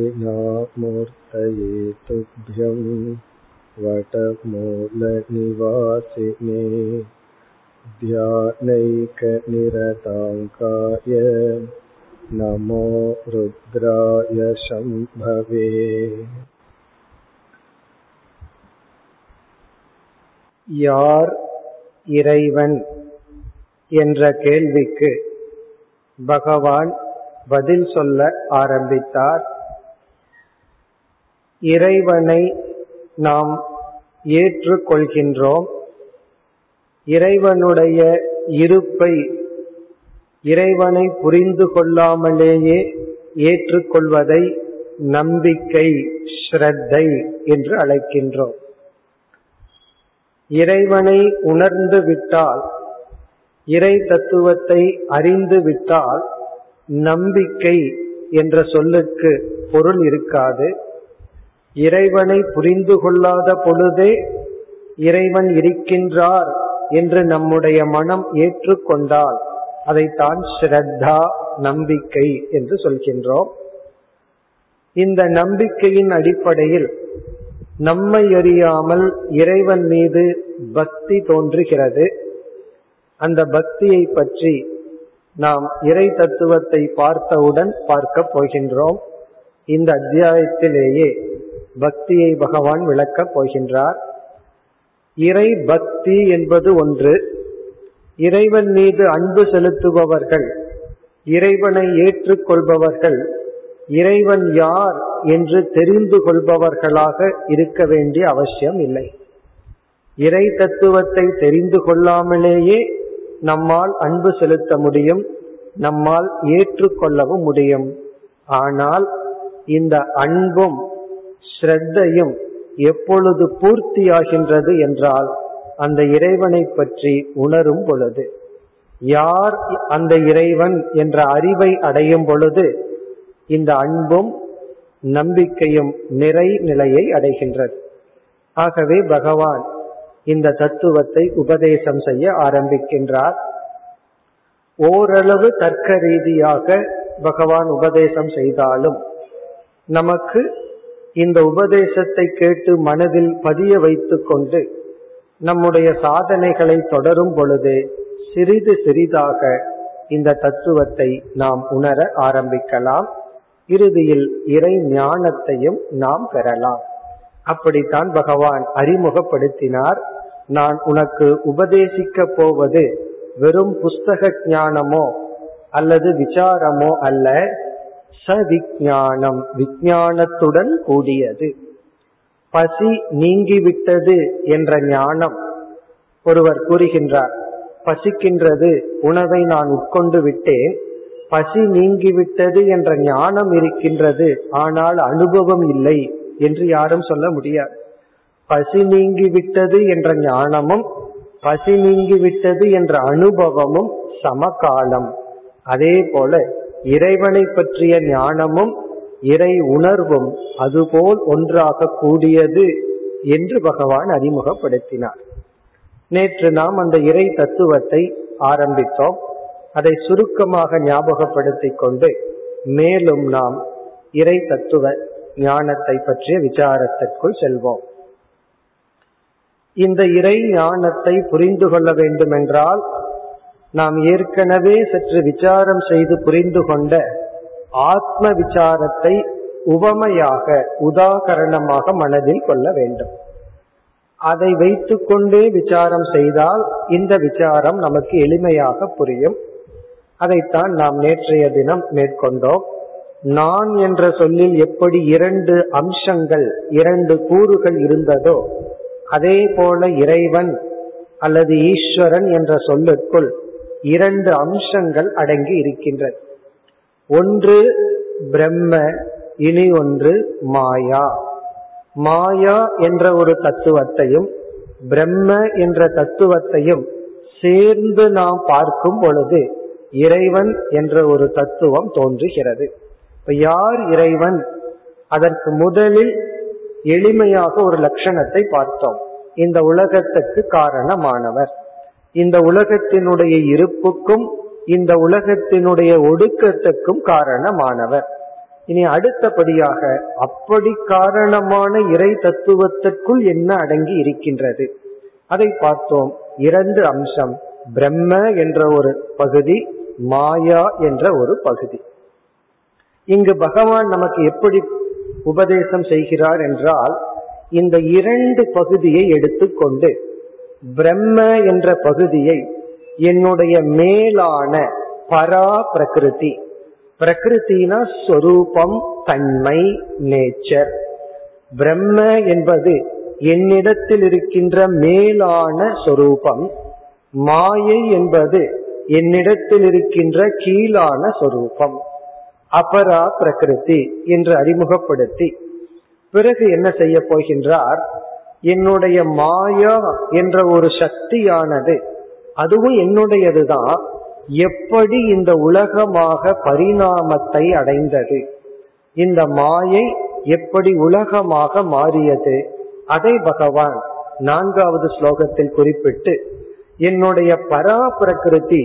दक्षिणामूर्तये तुभ्यं वटमूलनिवासिने ध्यानैकनिरताङ्काय नमो रुद्राय शम्भवे யார் இறைவன் என்ற கேள்விக்கு பகவான் பதில் சொல்ல ஆரம்பித்தார். இறைவனை நாம் ஏற்றுக்கொள்கின்றோம். இறைவனுடைய இருப்பை இறைவனை புரிந்து கொள்ளாமலேயே ஏற்றுக்கொள்வதை நம்பிக்கை ஸ்ரத்தை என்று அழைக்கின்றோம். இறைவனை உணர்ந்து விட்டால் இறை தத்துவத்தை அறிந்து விட்டால் நம்பிக்கை என்ற சொல்லுக்கு பொருள் இருக்காது. இறைவனை புரிந்து கொள்ளாத பொழுதே இறைவன் இருக்கின்றார் என்று நம்முடைய மனம் ஏற்றுக்கொண்டால் அதைத்தான் ஸ்ரத்தா நம்பிக்கை என்று சொல்கின்றோம். இந்த நம்பிக்கையின் அடிப்படையில் நம்மை அறியாமல் இறைவன் மீது பக்தி தோன்றுகிறது. அந்த பக்தியை பற்றி நாம் இறை தத்துவத்தை பார்த்தவுடன் பார்க்க போகின்றோம். இந்த அத்தியாயத்திலேயே பக்தியை பகவான் விளக்கப் போகின்றார். இறை பக்தி என்பது ஒன்று. இறைவன் மீது அன்பு செலுத்துபவர்கள் இறைவனை ஏற்றுக்கொள்பவர்கள் இறைவன் யார் என்று தெரிந்து கொள்பவர்களாக இருக்க வேண்டிய அவசியம் இல்லை. இறை தத்துவத்தை தெரிந்து கொள்ளாமலேயே நம்மால் அன்பு செலுத்த முடியும் நம்மால் ஏற்றுக்கொள்ளவும் முடியும். ஆனால் இந்த அன்பும் ஸ்ரத்தையும் எப்பொழுது பூர்த்தியாகின்றது என்றால் அந்த இறைவனை பற்றி உணரும் பொழுது. யார் அந்த இறைவன் என்ற அறிவை அடையும் பொழுது இந்த அன்பும் நம்பிக்கையும் நிறை நிலையை அடைகின்றது. ஆகவே பகவான் இந்த தத்துவத்தை உபதேசம் செய்ய ஆரம்பிக்கின்றார். ஓரளவு தர்க்க ரீதியாக பகவான் உபதேசம் செய்தாலும் நமக்கு இந்த உபதேசத்தை கேட்டு மனதில் பதிய வைத்துக்கொண்டு நம்முடைய சாதனைகளை தொடரும் பொழுது சிறிது சிறிதாக இந்த தத்துவத்தை நாம் உணர ஆரம்பிக்கலாம். இறுதியில் இறை ஞானத்தையும் நாம் பெறலாம். அப்படித்தான் பகவான் அறிமுகப்படுத்தினார். நான் உனக்கு உபதேசிக்க போவது வெறும் புஸ்தக ஞானமோ அல்லது விசாரமோ அல்ல சவிஞானம் விஞ்ஞானத்துடன் கூடியது. பசி நீங்கிவிட்டது என்ற ஞானம் ஒருவர் கூறுகின்றார் பசிக்கின்றது உணவை நான் உட்கொண்டு விட்டேன் பசி நீங்கிவிட்டது என்ற ஞானம் இருக்கின்றது ஆனால் அனுபவம் இல்லை. என்று யாரும் சொல்ல முடியாது. பசி நீங்கிவிட்டது என்ற ஞானமும் பசி நீங்கிவிட்டது என்ற அனுபவமும் சமகாலம். அதே போல இறைவனை பற்றிய ஞானமும் இறை உணர்வும் அதுபோல் ஒன்றாக கூடியது என்று பகவான் அறிமுகப்படுத்தினார். நேற்று நாம் அந்த இறை தத்துவத்தை ஆரம்பித்தோம். அதை சுருக்கமாக ஞாபகப்படுத்திக் கொண்டு மேலும் நாம் இறை தத்துவ ஞானத்தை பற்றிய விசாரத்திற்குள் செல்வோம். இந்த இறை ஞானத்தை புரிந்து கொள்ள வேண்டுமென்றால் நாம் ஏற்கனவே சற்று விசாரம் செய்து புரிந்து கொண்ட ஆத்ம விசாரத்தை உவமையாக உதாகரணமாக மனதில் கொள்ள வேண்டும். அதை வைத்துக்கொண்டே விசாரம் செய்தால் இந்த விசாரம் நமக்கு எளிமையாக புரியும். அதைத்தான் நாம் நேற்றைய தினம் மேற்கொண்டோம். நான் என்ற சொல்லில் எப்படி இரண்டு அம்சங்கள் இரண்டு கூறுகள் இருந்ததோ அதே போல இறைவன் அல்லது ஈஸ்வரன் என்ற சொல்லுக்குள் இரண்டு அம்சங்கள் அடங்கி இருக்கின்றது ஒன்று பிரம்ம இனி ஒன்று மாயா. மாயா என்ற ஒரு தத்துவத்தையும் பிரம்ம என்ற தத்துவத்தையும் சேர்ந்து நாம் பார்க்கும் பொழுது இறைவன் என்ற ஒரு தத்துவம் தோன்றுகிறது. இப்ப யார் இறைவன்? அதற்கு முதலில் எளிமையாக ஒரு லட்சணத்தை பார்த்தோம். இந்த உலகத்துக்கு காரணமானவர். இந்த உலகத்தினுடைய இருப்புக்கும் இந்த உலகத்தினுடைய ஒடுக்கத்துக்கும் காரணமானவர். இனி அடுத்தபடியாக அப்படி காரணமான இறை தத்துவத்திற்குள் என்ன அடங்கி இருக்கின்றது? அதை பார்த்தோம். இரண்டு அம்சம். பிரம்ம என்ற ஒரு பகுதி மாயா என்ற ஒரு பகுதி. இங்கு பகவான் நமக்கு எப்படி உபதேசம் செய்கிறார் என்றால் இந்த இரண்டு பகுதியை எடுத்துக்கொண்டு பிரம்ம என்ற பகுதியை என்னுடைய மேலான பரா பிரகிருதி பிரகிருத்தினா ஸ்வரூபம் தன்மை நேச்சர் பிரம்ம என்பது என்னிடத்தில் இருக்கின்ற மேலான சொரூபம் மாயை என்பது என்னிடத்தில் இருக்கின்ற கீழான சொரூபம் அபரா பிரகிருதி என்று அறிமுகப்படுத்தி பிறகு என்ன செய்ய போகின்றார்? என்னுடைய மாயா என்ற ஒரு சக்தியானது அதுவும் என்னுடையதுதான் எப்படி இந்த உலகமாக பரிணாமத்தை அடைந்தது? இந்த மாயை எப்படி உலகமாக மாறியது? அதை பகவான் நான்காவது ஸ்லோகத்தில் குறிப்பிட்டு என்னுடைய பரா பிரகிருதி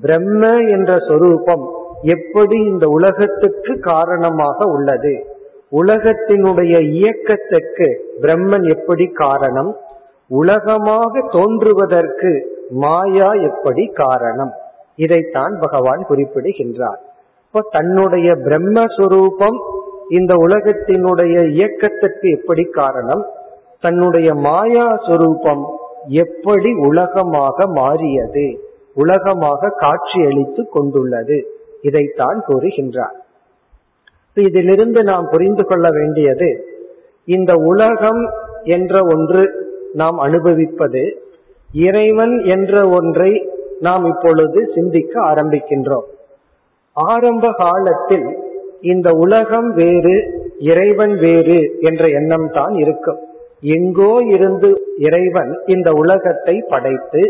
பிரம்ம என்ற சொரூபம் எப்படி இந்த உலகத்துக்கு காரணமாக உள்ளது? உலகத்தினுடைய இயக்கத்துக்கு பிரம்மன் எப்படி காரணம்? உலகமாக தோன்றுவதற்கு மாயா எப்படி காரணம்? இதைத்தான் பகவான் குறிப்பிடுகின்றார். இப்போ தன்னுடைய பிரம்மஸ்வரூபம் இந்த உலகத்தினுடைய இயக்கத்திற்கு எப்படி காரணம்? தன்னுடைய மாயா சுரூபம் எப்படி உலகமாக மாறியது? உலகமாக காட்சியளித்து கொண்டுள்ளது. இதைத்தான் கூறுகின்றார். இதிலிருந்து நாம் புரிந்து கொள்ள வேண்டியது இந்த உலகம் என்ற ஒன்று நாம் அனுபவிப்பது இறைவன் என்ற ஒன்றை நாம் இப்பொழுது சிந்திக்க ஆரம்பிக்கின்றோம். ஆரம்ப காலத்தில் இந்த உலகம் வேறு இறைவன் வேறு என்ற எண்ணம் தான் இருக்கும். எங்கோ இருந்து இறைவன் இந்த உலகத்தை படைத்து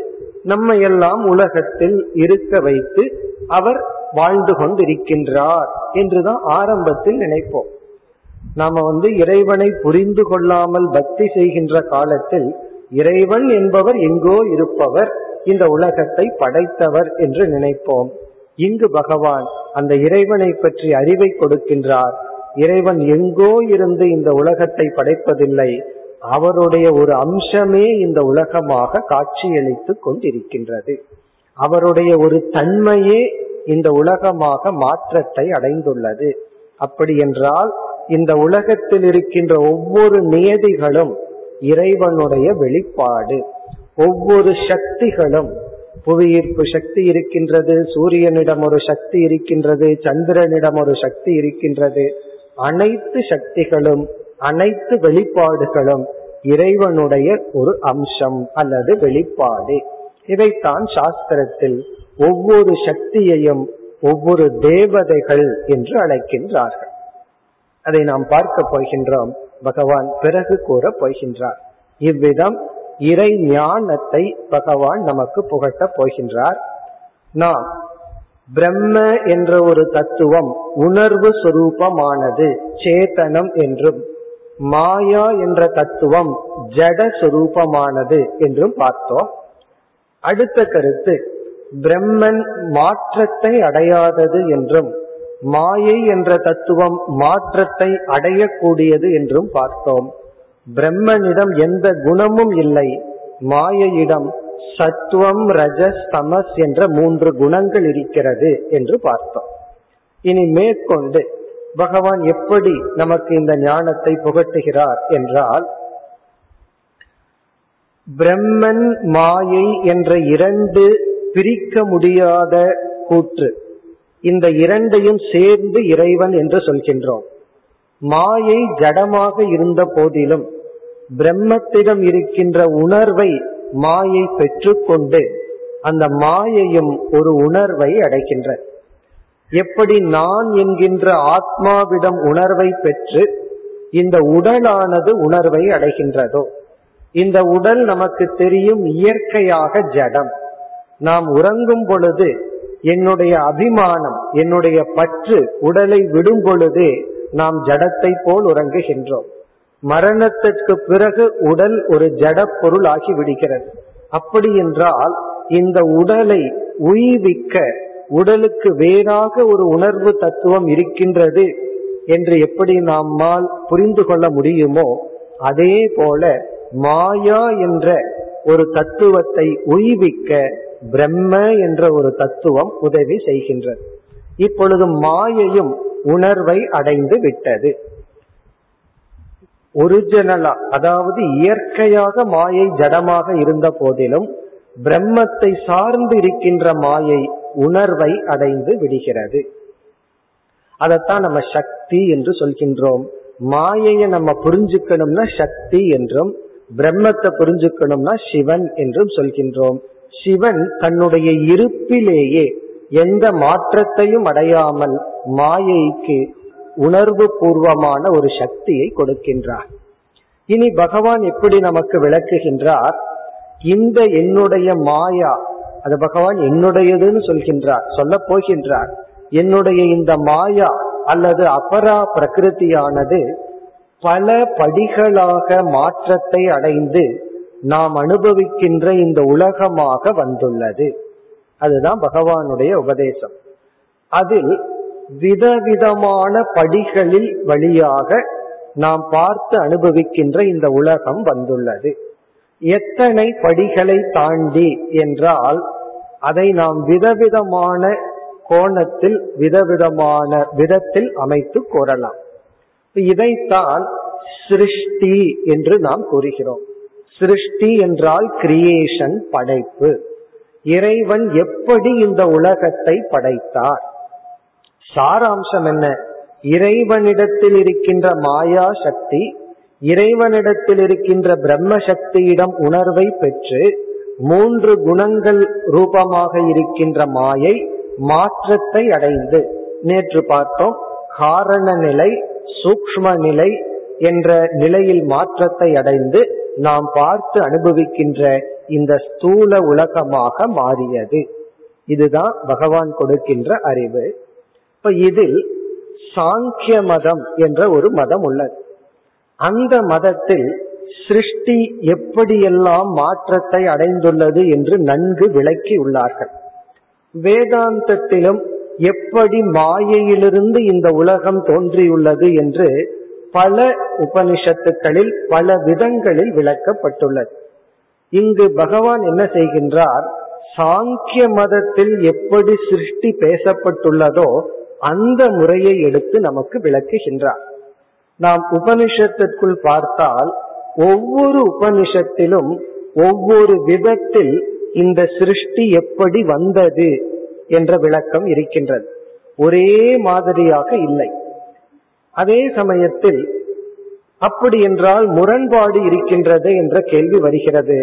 நம்ம எல்லாம் உலகத்தில் இருக்க வைத்து அவர் வாழ்ந்து கொண்டிருக்கின்றார் என்றுதான் ஆரம்பத்தில் நினைப்போம். நாம வந்து இறைவனை புரிந்து கொள்ளாமல் பக்தி செய்கின்ற காலத்தில் இறைவன் என்பவர் எங்கோ இருப்பவர் இந்த உலகத்தை படைத்தவர் என்று நினைப்போம். இங்கு பகவான் அந்த இறைவனை பற்றி அறிவை கொடுக்கின்றார். இறைவன் எங்கோ இருந்து இந்த உலகத்தை படைப்பதில்லை அவருடைய ஒரு அம்சமே இந்த உலகமாக காட்சியளித்து கொண்டிருக்கின்றது. அவருடைய ஒரு தன்மையே இந்த உலகமாக மாற்றத்தை அடைந்துள்ளது. அப்படி என்றால் இந்த உலகத்தில் இருக்கின்ற ஒவ்வொரு நியதிகளும் இறைவனுடைய வெளிப்பாடு. ஒவ்வொரு சக்திகளும் புவியீர்ப்பு சக்தி இருக்கின்றது சூரியனிடம் ஒரு சக்தி இருக்கின்றது சந்திரனிடம் ஒரு சக்தி இருக்கின்றது. அனைத்து சக்திகளும் அனைத்து வெளிப்பாடுகளும் இறைவனுடைய ஒரு அம்சம் அல்லது வெளிப்பாடு. இதைத்தான் சாஸ்திரத்தில் ஒவ்வொரு சக்தியையும் ஒவ்வொரு தேவதைகள் என்று அழைக்கின்றார்கள். அதை நாம் பார்க்க போகின்றோம். பகவான் பிறகு கூற போகின்றார். இவ்விதம் இறை ஞானத்தை பகவான் நமக்கு புகட்டப் போகின்றார். நாம் பிரம்ம என்ற ஒரு தத்துவம் உணர்வு சுரூபமானது சேதனம் என்றும் மாயா என்ற தத்துவம் ஜட சுரூபமானது என்றும் பார்த்தோம். அடுத்த கருத்து பிரம்மன் மாற்றத்தை அடையாதது என்றும் மாயை என்ற தத்துவம் மாற்றத்தை அடையக்கூடியது என்றும் பார்த்தோம். பிரம்மனிடம் எந்த குணமும் இல்லை. மாயையிடம் சத்துவம் ரஜஸ் தமஸ் என்ற மூன்று குணங்கள் இருக்கிறது என்று பார்த்தோம். இனி மேற்கொண்டு பகவான் எப்படி நமக்கு இந்த ஞானத்தை புகட்டுகிறார் என்றால் பிரம்மன் மாயை என்ற இரண்டு பிரிக்க முடியாத கூற்று. இந்த இரண்டையும் சேர்ந்து இறைவன் என்று சொல்கின்றோம். மாயை ஜடமாக இருந்த போதிலும் பிரம்மத்திடம் இருக்கின்ற உணர்வை மாயை பெற்றுக்கொண்டு அந்த மாயையும் ஒரு உணர்வை அடைகின்ற எப்படி நான் என்கின்ற ஆத்மாவிடம் உணர்வை பெற்று இந்த உடலானது உணர்வை அடைகின்றதோ? இந்த உடல் நமக்கு தெரியும் இயற்கையாக ஜடம். நாம் உறங்கும் பொழுது என்னுடைய அபிமானம் என்னுடைய பற்று உடலை விடும் பொழுது நாம் ஜடத்தை போல் உறங்குகின்றோம். மரணத்திற்கு பிறகு உடல் ஒரு ஜட பொருள் ஆகி விடுகிறது. அப்படி என்றால் இந்த உடலை உய்விக்க உடலுக்கு வேறாக ஒரு உணர்வு தத்துவம் இருக்கின்றது என்று எப்படி நம்மால் புரிந்து கொள்ள முடியுமோ அதே போல மாயா என்ற ஒரு தத்துவத்தை உய்விக்க பிரம்ம என்ற ஒரு தத்துவம் உதவி செய்கின்றது. இப்பொழுது மாயையும் உணர்வை அடைந்து விட்டது. ஒரிஜினலா அதாவது இயற்கையாக மாயை ஜடமாக இருந்த போதிலும் பிரம்மத்தை சார்ந்து இருக்கின்ற மாயை உணர்வை அடைந்து விடுகிறது. அதைத்தான் நம்ம சக்தி என்று சொல்கின்றோம். மாயையை நம்ம புரிஞ்சுக்கணும்னா சக்தி என்றும் பிரம்மத்தை புரிஞ்சுக்கணும்னா சிவன் என்றும் சொல்கின்றோம். சிவன் தன்னுடைய இருப்பிலேயே எந்த மாற்றத்தையும் அடையாமல் மாயைக்கு உணர்வு பூர்வமான ஒரு சக்தியை கொடுக்கின்றார். இனி பகவான் எப்படி நமக்கு விளக்குகின்றார்? இந்த என்னுடைய மாயா அது பகவான் என்னுடையதுன்னு சொல்கின்றார் சொல்ல போகின்றார். என்னுடைய இந்த மாயா அல்லது அபரா பிரகிருதியானது பல படிகளாக மாற்றத்தை அடைந்து நாம் அனுபவிக்கின்ற இந்த உலகமாக வந்துள்ளது. அதுதான் பகவானுடைய உபதேசம். அதில் விதவிதமான படிகளில் வழியாக நாம் பார்த்து அனுபவிக்கின்ற இந்த உலகம் வந்துள்ளது. எத்தனை படிகளை தாண்டி என்றால் அதை நாம் விதவிதமான கோணத்தில் விதவிதமான விதத்தில் அமைத்து கூறலாம். இதைத்தான் சிருஷ்டி என்று நாம் கூறுகிறோம். சிருஷ்டி என்றால் கிரியேஷன் படைப்பு. இறைவன் எப்படி இந்த உலகத்தை படைத்தார்? சாராம்சம் என்ன? இறைவனிடத்தில் இருக்கின்ற மாயா சக்தி இறைவனிடத்தில் இருக்கின்ற பிரம்ம சக்தியிடம் உணர்வை பெற்று மூன்று குணங்கள் ரூபமாக இருக்கின்ற மாயை மாற்றத்தை அடைந்து. நேற்று பார்த்தோம் காரண நிலை சூக்ம நிலை என்ற நிலையில் மாற்றத்தை அடைந்து நாம் பார்த்து அனுபவிக்கின்ற இந்த ஸ்தூல உலகமாக மாறியது. இதுதான் பகவான் கொடுக்கின்ற அறிவு. இப்ப இதில் சாங்கிய மதம் என்ற ஒரு மதம் உள்ளது. அந்த மதத்தில் சிருஷ்டி எப்படியெல்லாம் மாற்றத்தை அடைந்துள்ளது என்று நன்கு விளக்கி உள்ளார்கள். வேதாந்தத்திலும் எப்படி மாயையிலிருந்து இந்த உலகம் தோன்றியுள்ளது என்று பல உபனிஷத்துக்களில் பல விதங்களில் விளக்கப்பட்டுள்ளது. இங்கு பகவான் என்ன செய்கின்றார்? சாங்கிய மதத்தில் எப்படி சிருஷ்டி பேசப்பட்டுள்ளதோ அந்த முறையை எடுத்து நமக்கு விளக்குகின்றார். நாம் உபனிஷத்திற்குள் பார்த்தால் ஒவ்வொரு உபனிஷத்திலும் ஒவ்வொரு விதத்தில் இந்த சிருஷ்டி எப்படி வந்தது என்ற விளக்கம் இருக்கின்றது. ஒரே மாதிரியாக இல்லை. அதே சமயத்தில் அப்படி என்றால் முரண்பாடு இருக்கின்றது என்ற கேள்வி வருகிறது.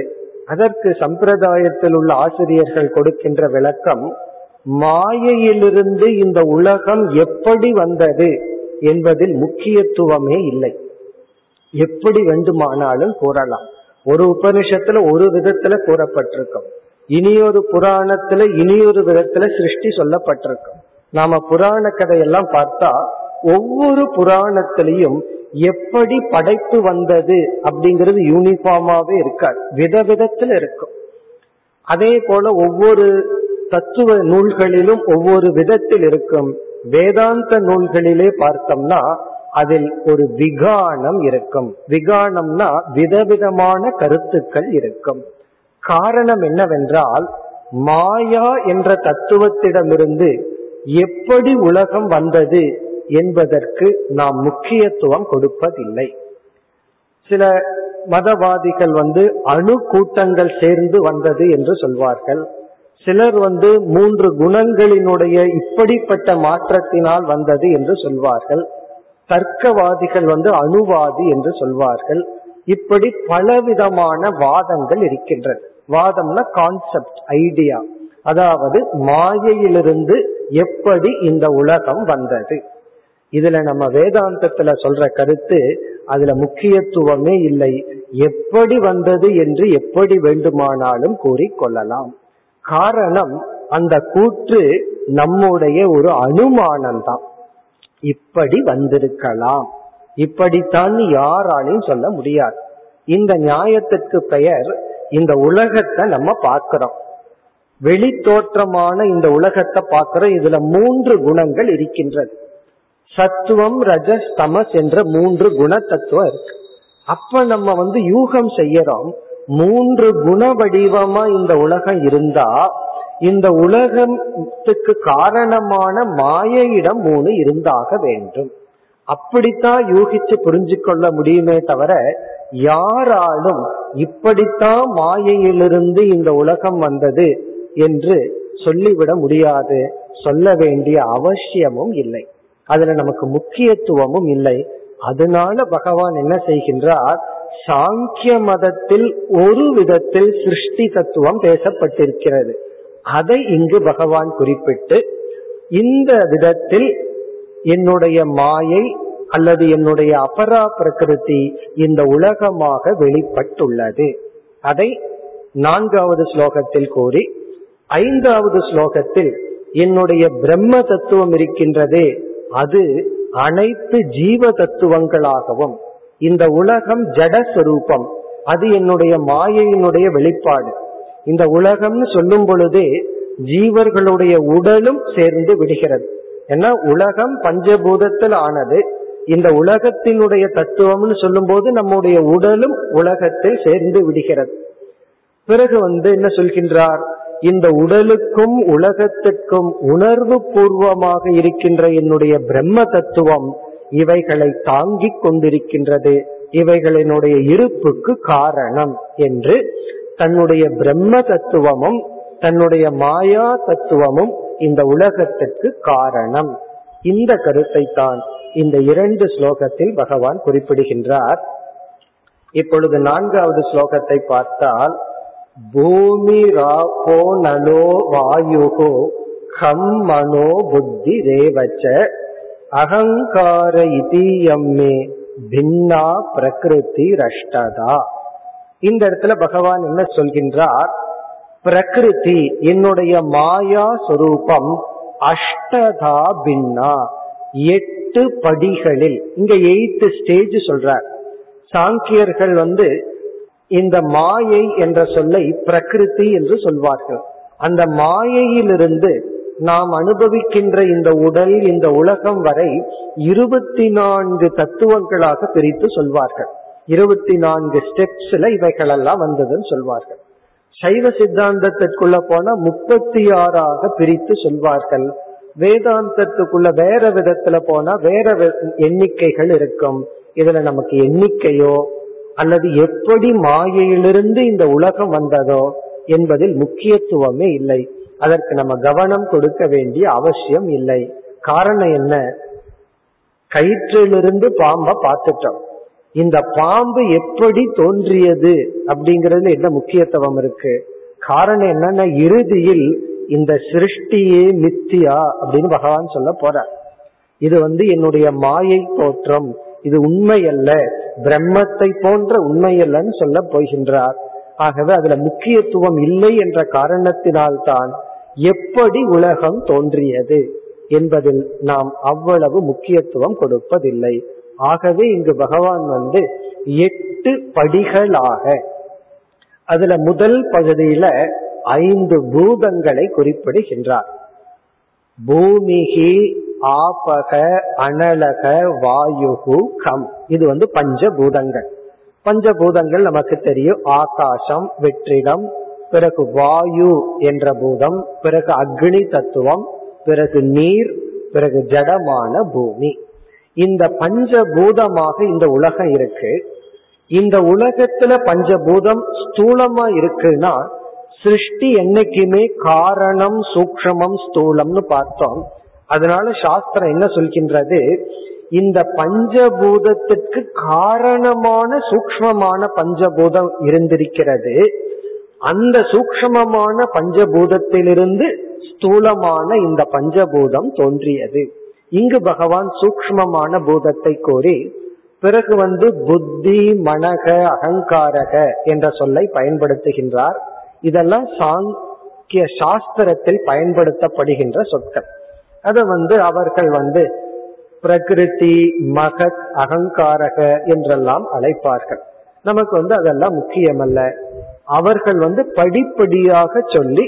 அதற்கு சம்பிரதாயத்தில் உள்ள ஆசிரியர்கள் கொடுக்கின்ற விளக்கம் மாயையிலிருந்து இந்த உலகம் எப்படி வந்தது என்பதில் முக்கியத்துவமே இல்லை. எப்படி வேண்டுமானாலும் கூறலாம். ஒரு உபனிஷத்துல ஒரு விதத்துல கூறப்பட்டிருக்கும். இனியொரு புராணத்துல இனியொரு விதத்துல சிருஷ்டி சொல்லப்பட்டிருக்கும். நாம புராண கதையெல்லாம் பார்த்தா ஒவ்வொரு புராணத்திலையும் எப்படி படைப்பு வந்தது அப்படிங்கிறது யூனிஃபார்மாவே இருக்காது. விதவிதத்துல இருக்கும். அதே போல ஒவ்வொரு தத்துவ நூல்களிலும் ஒவ்வொரு விதத்தில் இருக்கும். வேதாந்த நூல்களிலே பார்த்தோம்னா அதில் ஒரு விகானம் இருக்கும். விகானம்னா விதவிதமான கருத்துக்கள் இருக்கும். காரணம் என்னவென்றால் மாயா என்ற தத்துவத்திடமிருந்து எப்படி உலகம் வந்தது என்பதற்கு நாம் முக்கியத்துவம் கொடுப்பதில்லை. சில மதவாதிகள் வந்து அணு கூட்டங்கள் சேர்ந்து வந்தது என்று சொல்வார்கள். சிலர் வந்து மூன்று குணங்களினுடைய இப்படிப்பட்ட மாற்றத்தினால் வந்தது என்று சொல்வார்கள். தர்க்கவாதிகள் வந்து அணுவாதி என்று சொல்வார்கள். இப்படி பலவிதமான வாதங்கள் இருக்கின்றன. வாதம்னா கான்செப்ட் ஐடியா அதாவது மாயையிலிருந்து எப்படி இந்த உலகம் வந்தது? இதுல நம்ம வேதாந்தத்துல சொல்ற கருத்து அதுல முக்கியத்துவமே இல்லை. எப்படி வந்தது என்று எப்படி வேண்டுமானாலும் கூறிக்கொள்ளலாம் காரணம் அந்த கூற்று நம்முடைய ஒரு அனுமானம் தான் இப்படி வந்திருக்கலாம். இப்படித்தான் யாராலையும் சொல்ல முடியாது. இந்த நியாயத்துக்கு பெயர் இந்த உலகத்தை நம்ம பார்க்கிறோம். வெளித்தோற்றமான இந்த உலகத்தை பார்க்கிறோம். இதுல மூன்று குணங்கள் இருக்கின்றது. சத்துவம் ரஜஸ் தமஸ் என்ற மூன்று குண தத்துவம் இருக்கு. அப்ப நம்ம வந்து யூகம் செய்யறோம். மூன்று குண வடிவமா இந்த உலகம் இருந்தா இந்த உலகத்துக்கு காரணமான மாயையிடம் மூணு இருந்தாக வேண்டும். அப்படித்தான் யூகிச்சு புரிஞ்சு கொள்ள முடியுமே தவிர யாராலும் இப்படித்தான் மாயையிலிருந்து இந்த உலகம் வந்தது என்று சொல்லிவிட முடியாது. சொல்ல வேண்டிய அவசியமும் இல்லை. அதுல நமக்கு முக்கியத்துவமும் இல்லை. அதனால பகவான் என்ன செய்கின்றார்? சாங்கிய மதத்தில் ஒரு விதத்தில் சிருஷ்டி தத்துவம் பேசப்பட்டிருக்கிறது. அதை இங்கு பகவான் குறிப்பிட்டு இந்த விதத்தில் என்னுடைய மாயை அல்லது என்னுடைய அபரா பிரகிருதி இந்த உலகமாக வெளிப்பட்டுள்ளது. அதை நான்காவது ஸ்லோகத்தில் கூறி ஐந்தாவது ஸ்லோகத்தில் என்னுடைய பிரம்ம தத்துவம் இருக்கின்றதே அது அனைத்து ஜீவ தத்துவங்களாகவும் இந்த உலகம் ஜடஸ்வரூபம் அது என்னுடைய மாயையினுடைய வெளிப்பாடு. இந்த உலகம்னு சொல்லும் பொழுதே ஜீவர்களுடைய உடலும் சேர்ந்து விடுகிறது. ஏன்னா உலகம் பஞ்சபூதத்தில் ஆனது இந்த உலகத்தினுடைய தத்துவம்னு சொல்லும் போது நம்முடைய உடலும் உலகத்தில் சேர்ந்து விடுகிறது. பிறகு வந்து என்ன சொல்கின்றார்? இந்த உடலுக்கும் உலகத்துக்கும் உணர்வு பூர்வமாக இருக்கின்ற என்னுடைய பிரம்ம தத்துவம் இவைகளை தாங்கிக் கொண்டிருக்கின்றது. இவைகளினுடைய இருப்புக்கு காரணம் என்று தன்னுடைய பிரம்ம தத்துவமும் தன்னுடைய மாயா தத்துவமும் இந்த உலகத்திற்கு காரணம். இந்த கருத்தை தான் இந்த இரண்டு ஸ்லோகத்தில் பகவான் குறிப்பிடுகின்றார். இப்பொழுது நான்காவது ஸ்லோகத்தை பார்த்தால் பூமி ராப்போ நலோ வாயுகோ கம் மனோ புத்தி ரேவச்ச அகங்கார இதீயம்மே பின்னா பிரகிருதி ரஷ்டதா. இந்த இடத்துல பகவான் என்ன சொல்கின்றார்? பிரகிருதி என்னுடைய மாயா சொரூபம் அஷ்டதா பின்னா எட்டு படிகளில் இங்க எயித்து ஸ்டேஜ் சொல்றார். சாங்கியர்கள் வந்து இந்த மாயை என்ற சொல்லை பிரகிருதி என்று சொல்வார்கள். அந்த மாயையிலிருந்து நாம் அனுபவிக்கின்ற இந்த உடல் இந்த உலகம் வரை இருபத்தி நான்கு தத்துவங்களாக பிரித்து சொல்வார்கள். இருபத்தி நான்கு ஸ்டெப்ஸ்ல இவைகளெல்லாம் வந்ததுன்னு சொல்வார்கள். சைவ சித்தாந்தத்திற்குள்ள போனா முப்பத்தி ஆறாக பிரித்து சொல்வார்கள். வேதாந்தத்துக்குள்ள வேற விதத்துல போனா வேற எண்ணிக்கைகள் இருக்கும். இதுல நமக்கு எண்ணிக்கையோ அல்லது எப்படி மாயையிலிருந்து இந்த உலகம் வந்ததோ என்பதில் முக்கியத்துவமே இல்லை. அதற்கு நம்ம கவனம் கொடுக்க வேண்டிய அவசியம் இல்லை. காரணம் என்ன? கயிற்றிலிருந்து பாம்பை பார்த்துட்டோம். இந்த பாம்பு எப்படி தோன்றியது அப்படிங்கறதுல என்ன முக்கியத்துவம் இருக்கு? காரணம் என்னன்னா இறுதியில் இந்த சிருஷ்டியே மித்தியா அப்படின்னு பகவான் சொல்ல போறார். இது வந்து என்னுடைய மாயை தோற்றம். இது உண்மை அல்ல பிரம்மத்தை போன்ற உண்மை சொல்ல போகின்றார். ஆகவே அதுல முக்கியத்துவம் இல்லை என்ற காரணத்தினால்தான் எப்படி உலகம் தோன்றியது என்பதில் நாம் அவ்வளவு முக்கியத்துவம் கொடுப்பதில்லை. ஆகவே இங்கு பகவான் வந்து எட்டு படிகளாக அதுல முதல் பகுதியில ஐந்து பூதங்களை குறிப்பிடுகின்றார். பூமிகி ஆபக அனலக வாயுகு கம். இது வந்து பஞ்சபூதங்கள். பஞ்சபூதங்கள் நமக்கு தெரியும். ஆகாசம் வெற்றிடம் பிறகு வாயு என்ற பூதம் பிறகு அக்னி தத்துவம் பிறகு நீர் பிறகு ஜடமான பூமி. இந்த பஞ்சபூதமாக இந்த உலகம் இருக்கு. இந்த உலகத்துல பஞ்சபூதம் ஸ்தூலமா இருக்குன்னா சிருஷ்டி என்னைக்குமே காரணம் சூக்ஷமம் ஸ்தூலம்னு பார்த்தோம். அதனால சாஸ்திரம் என்ன சொல்கின்றது? இந்த பஞ்சபூதத்திற்கு காரணமான சூக்மமான பஞ்சபூதம் இருந்திருக்கிறது. அந்த சூக்மமான பஞ்சபூதத்திலிருந்து ஸ்தூலமான இந்த பஞ்சபூதம் தோன்றியது. இங்கு பகவான் சூக்மமான பூதத்தை கோரி பிறகு வந்து புத்தி மனக அகங்காரக என்ற சொல்லை பயன்படுத்துகின்றார். இதெல்லாம் சாங்கிய சாஸ்திரத்தில் பயன்படுத்தப்படுகின்ற சொற்கள். அதை வந்து அவர்கள் வந்து பிரகிருதி மகத் அகங்காரக என்றெல்லாம் அழைப்பார்கள். நமக்கு வந்து அதெல்லாம் முக்கியமல்ல. அவர்கள் வந்து படிப்படியாக சொல்லி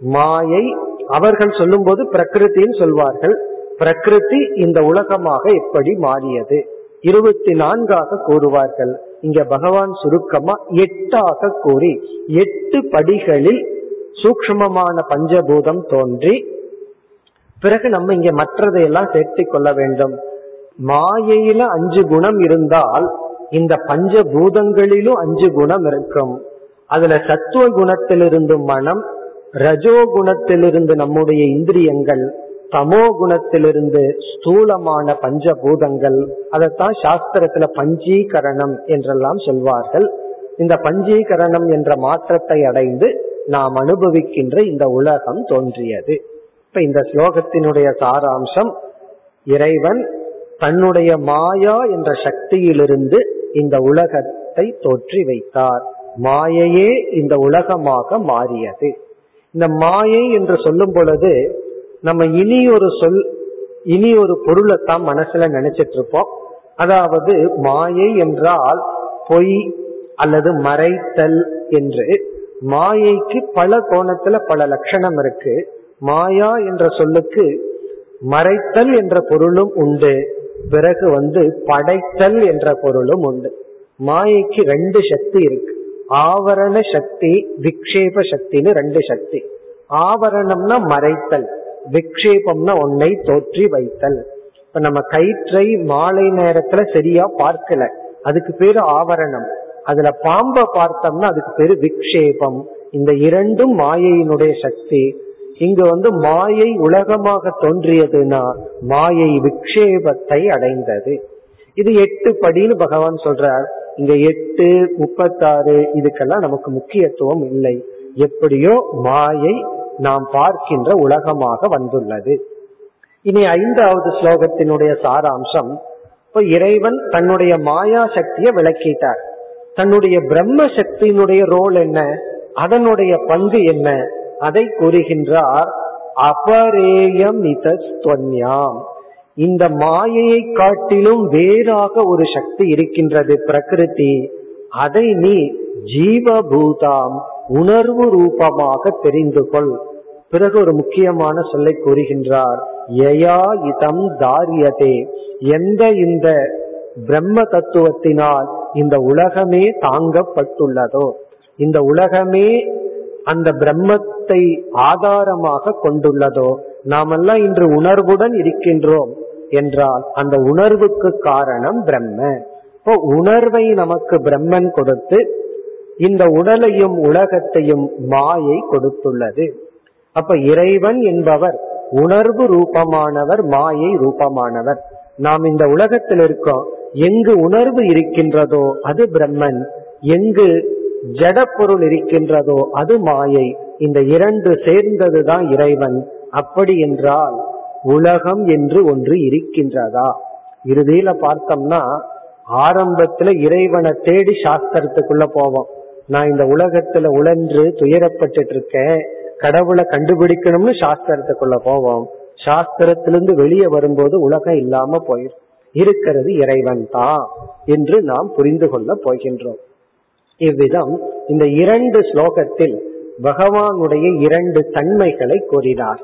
மாயை அவர்கள் சொல்லும்போது பிரகிருத்தின்னு சொல்வார்கள். பிரகிருதி இந்த உலகமாக எப்படி மாறியது? இருபத்தி நான்காக கூறுவார்கள். இங்க பகவான் சுருக்கமா எட்டாக கூறி எட்டு படிகளில் சூக்ஷ்மமான பஞ்சபூதம் தோன்றி பிறகு நம்ம இங்க மற்றதையெல்லாம் சேர்த்து கொள்ள வேண்டும். மாயையில அஞ்சு குணம் இருந்தால் இந்த பஞ்ச பூதங்களிலும் அஞ்சு குணம் இருக்கும். அதுல சத்துவ குணத்திலிருந்து மனம் ரஜோ குணத்திலிருந்து நம்முடைய இந்திரியங்கள் தமோ குணத்திலிருந்து ஸ்தூலமான பஞ்சபூதங்கள். அதைத்தான் சாஸ்திரத்துல பஞ்சீகரணம் என்றெல்லாம் சொல்வார்கள். இந்த பஞ்சீகரணம் என்ற மாற்றத்தை அடைந்து நாம் அனுபவிக்கின்ற இந்த உலகம் தோன்றியது. இப்ப இந்த ஸ்லோகத்தினுடைய சாராம்சம் இறைவன் தன்னுடைய மாயா என்ற சக்தியிலிருந்து இந்த உலகத்தை தோற்றி வைத்தார். மாயையே இந்த உலகமாக மாறியது. இந்த மாயை என்று சொல்லும் பொழுது நம்ம இனி ஒரு சொல் இனி ஒரு பொருளைத்தான் மனசுல நினைச்சிட்டு இருப்போம் அதாவது மாயை என்றால் பொய் அல்லது மறைத்தல் என்று. மாயைக்கு பல கோணத்துல பல லட்சணம் இருக்கு. மாயா என்ற சொல்லுக்கு மறைத்தல் என்ற பொருளும் உண்டு. பிறகு வந்து படைத்தல் என்ற பொருளும் உண்டு. மாயைக்கு ரெண்டு சக்தி இருக்கு. ஆவரண சக்தி விக்ஷேப சக்தின்னு ரெண்டு சக்தி. ஆவரணம்னா மறைத்தல் விக்ஷேபம்னா ஒன்னை தோற்றி வைத்தல். இப்ப நம்ம கயிற்றை மாலை நேரத்துல சரியா பார்க்கல. அதுக்கு பேரு ஆவரணம். அதுல பாம்பை பார்த்தோம்னா அதுக்கு பேரு விக்ஷேபம். இந்த இரண்டும் மாயையினுடைய சக்தி. இங்கு வந்து மாயை உலகமாக தோன்றியதுன்னா மாயை விக்ஷேபத்தை அடைந்தது. இது எட்டு படின்னு பகவான் சொல்றார். இங்க எட்டு முப்பத்தாறு இதுக்கெல்லாம் நமக்கு முக்கியத்துவம் இல்லை. எப்படியோ மாயை நாம் பார்க்கின்ற உலகமாக வந்துள்ளது. இனி ஐந்தாவது ஸ்லோகத்தினுடைய சாராம்சம் இப்ப இறைவன் தன்னுடைய மாயா சக்தியை விளக்கிட்டார். தன்னுடைய பிரம்ம சக்தியினுடைய ரோல் என்ன? அதனுடைய பங்கு என்ன? அதை கூறுகின்றார் அபரேயம் இதஸ்துவன்யாம் இந்த மாயையை காட்டிலும் வேறாக ஒரு சக்தி இருக்கின்றது பிரகிருதி. அதை நீ ஜீவபூதாம் உணர்வு ரூபமாக தெரிந்து கொள். பிறகு ஒரு முக்கியமான சொல்லை கூறுகின்றார் யயா இதம் தாரியதே. எந்த இந்த பிரம்ம தத்துவத்தினால் இந்த உலகமே தாங்கப்பட்டுள்ளதோ இந்த உலகமே அந்த பிரம்மத்தை ஆதாரமாக கொண்டுள்ளதோ நாமெல்லாம் இன்று உணர்வுடன் இருக்கின்றோம் என்றால் அந்த உணர்வுக்கு காரணம் பிரம்ம. இப்போ உணர்வை நமக்கு பிரம்மன் கொடுத்து இந்த உடலையும் உலகத்தையும் மாயை கொடுத்துள்ளது. அப்ப இறைவன் என்பவர் உணர்வு ரூபமானவர் மாயை ரூபமானவர். நாம் இந்த உலகத்தில் இருக்கோம் எங்கு உணர்வு இருக்கின்றதோ அது பிரம்மன். எங்கு ஜட பொருள் இருக்கின்றதோ அது மாயை. இந்த இரண்டு சேர்ந்ததுதான் இறைவன். அப்படி என்றால் உலகம் என்று ஒன்று இருக்கின்றதா? இறுதியில பார்த்தோம்னா ஆரம்பத்துல இறைவனை தேடி சாஸ்திரத்துக்குள்ள போவோம். நான் இந்த உலகத்துல உழன்று துயரப்பட்டு இருக்கேன் கடவுளை கண்டுபிடிக்கணும்னு சாஸ்திரத்துக்குள்ள போவோம். சாஸ்திரத்திலிருந்து வெளியே வரும்போது உலகம் இல்லாம போயிடும் இருக்கிறது இறைவன் தான் என்று நாம் புரிந்து கொள்ள போகின்றோம். இவ்விதம் இந்த இரண்டு ஸ்லோகத்தில் பகவானுடைய இரண்டு தன்மைகளை கூறினார்.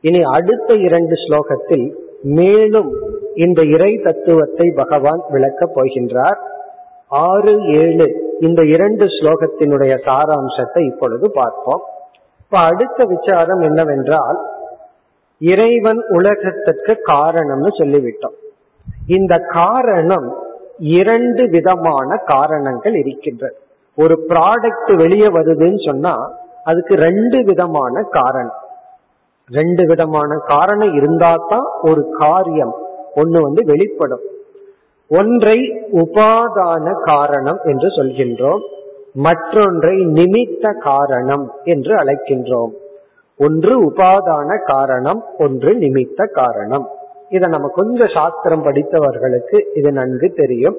இனி அடுத்த இரண்டு ஸ்லோகத்தில் மேலும் இந்த இறை தத்துவத்தை பகவான் விளக்கப் போகின்றார். ஆறு ஏழு இந்த இரண்டு ஸ்லோகத்தினுடைய சாராம்சத்தை இப்பொழுது பார்ப்போம். இப்ப அடுத்த விசாரம் என்னவென்றால் இறைவன் உலகத்திற்கு காரணம்னு சொல்லிவிட்டோம். இந்த காரணம் இரண்டு விதமான காரணங்கள் இருக்கின்றது. ஒரு ப்ராடக்ட் வெளியே வருதுன்னு சொன்னா அதுக்கு ரெண்டு விதமான காரணம். ரெண்டு விதமான காரணம் இருந்தா தான் ஒரு காரியம் ஒண்ணு வந்து வெளிப்படும். ஒன்றை உபாதான காரணம் என்று சொல்கின்றோம். மற்றொன்றை நிமித்த காரணம் என்று அழைக்கின்றோம். ஒன்று உபாதான காரணம் ஒன்று நிமித்த காரணம். இதை நம்ம கொஞ்சம் சாஸ்திரம் படித்தவர்களுக்கு இது நன்கு தெரியும்.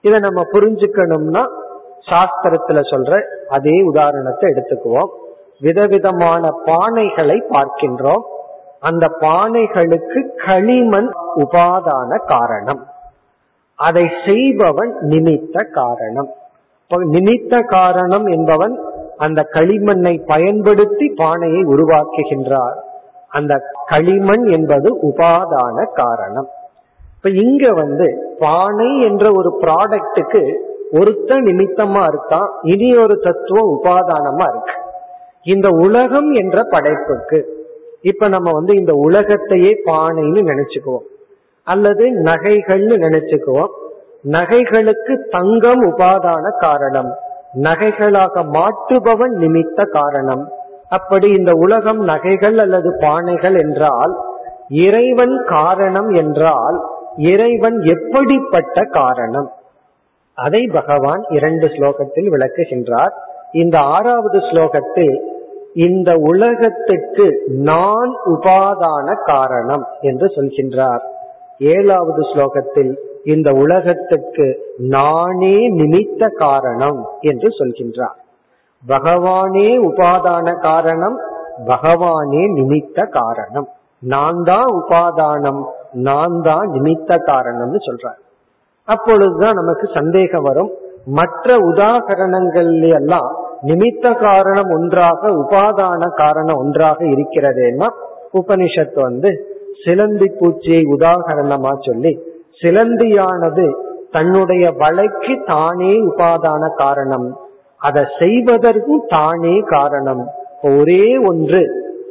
இதை நம்ம புரிஞ்சுக்கணும்னா சாஸ்திரத்துல சொல்ற அதே உதாரணத்தை எடுத்துக்குவோம். விதவிதமான பானைகளை பார்க்கின்றோம். அந்த பானைகளுக்கு களிமண் உபாதான காரணம். அதை செய்பவன் நிமித்த காரணம். நிமித்த காரணம் என்பவன் அந்த களிமண்ணை பயன்படுத்தி பானையை உருவாக்குகின்றார். அந்த களிமண் என்பது உபாதான காரணம். இப்ப இங்க வந்து பானை என்ற ஒரு ப்ராடக்டுக்கு ஒருத்த நிமித்தமா இருக்கான் இனி ஒரு தத்துவம் உபாதானமா இருக்கு. இந்த உலகம் என்ற படைப்புக்கு இப்ப நம்ம வந்து இந்த உலகத்தையே பானைன்னு நினைச்சுக்குவோம். அல்லது நகைகள்னு நினைச்சுக்குவோம். நகைகளுக்கு தங்கம் உபாதான காரணம். நகைகளாக மாற்றுபவன் நிமித்த காரணம். அப்படி இந்த உலகம் நகைகள் அல்லது பானைகள் என்றால் இறைவன் காரணம் என்றால் இறைவன் எப்படிப்பட்ட காரணம்? அதை பகவான் இரண்டு ஸ்லோகத்தில் விளக்குகின்றார். இந்த ஆறாவது ஸ்லோகத்தில் இந்த உலகத்துக்கு நான் உபாதான காரணம் என்று சொல்கின்றார். ஏழாவது ஸ்லோகத்தில் இந்த உலகத்துக்கு நானே நிமித்த காரணம் என்று சொல்கின்றார். பகவானே உபாதான காரணம் பகவானே நிமித்த காரணம். நான் தான் உபாதானம் நான் தான் நிமித்த காரணம்னு சொல்றார். அப்பொழுதுதான் நமக்கு சந்தேகம் வரும். மற்ற உதாகரணங்கள் எல்லாம் நிமித்த காரணம் ஒன்றாக உபாதான காரணம் ஒன்றாக இருக்கிறதேன்னா உபனிஷத்து வந்து சிலந்தி பூச்சியை உதாகரணமா சொல்லி சிலந்தியானது தன்னுடைய வலைக்கு தானே உபாதான காரணம். அதை செய்வதற்கும் தானே காரணம். ஒரே ஒன்று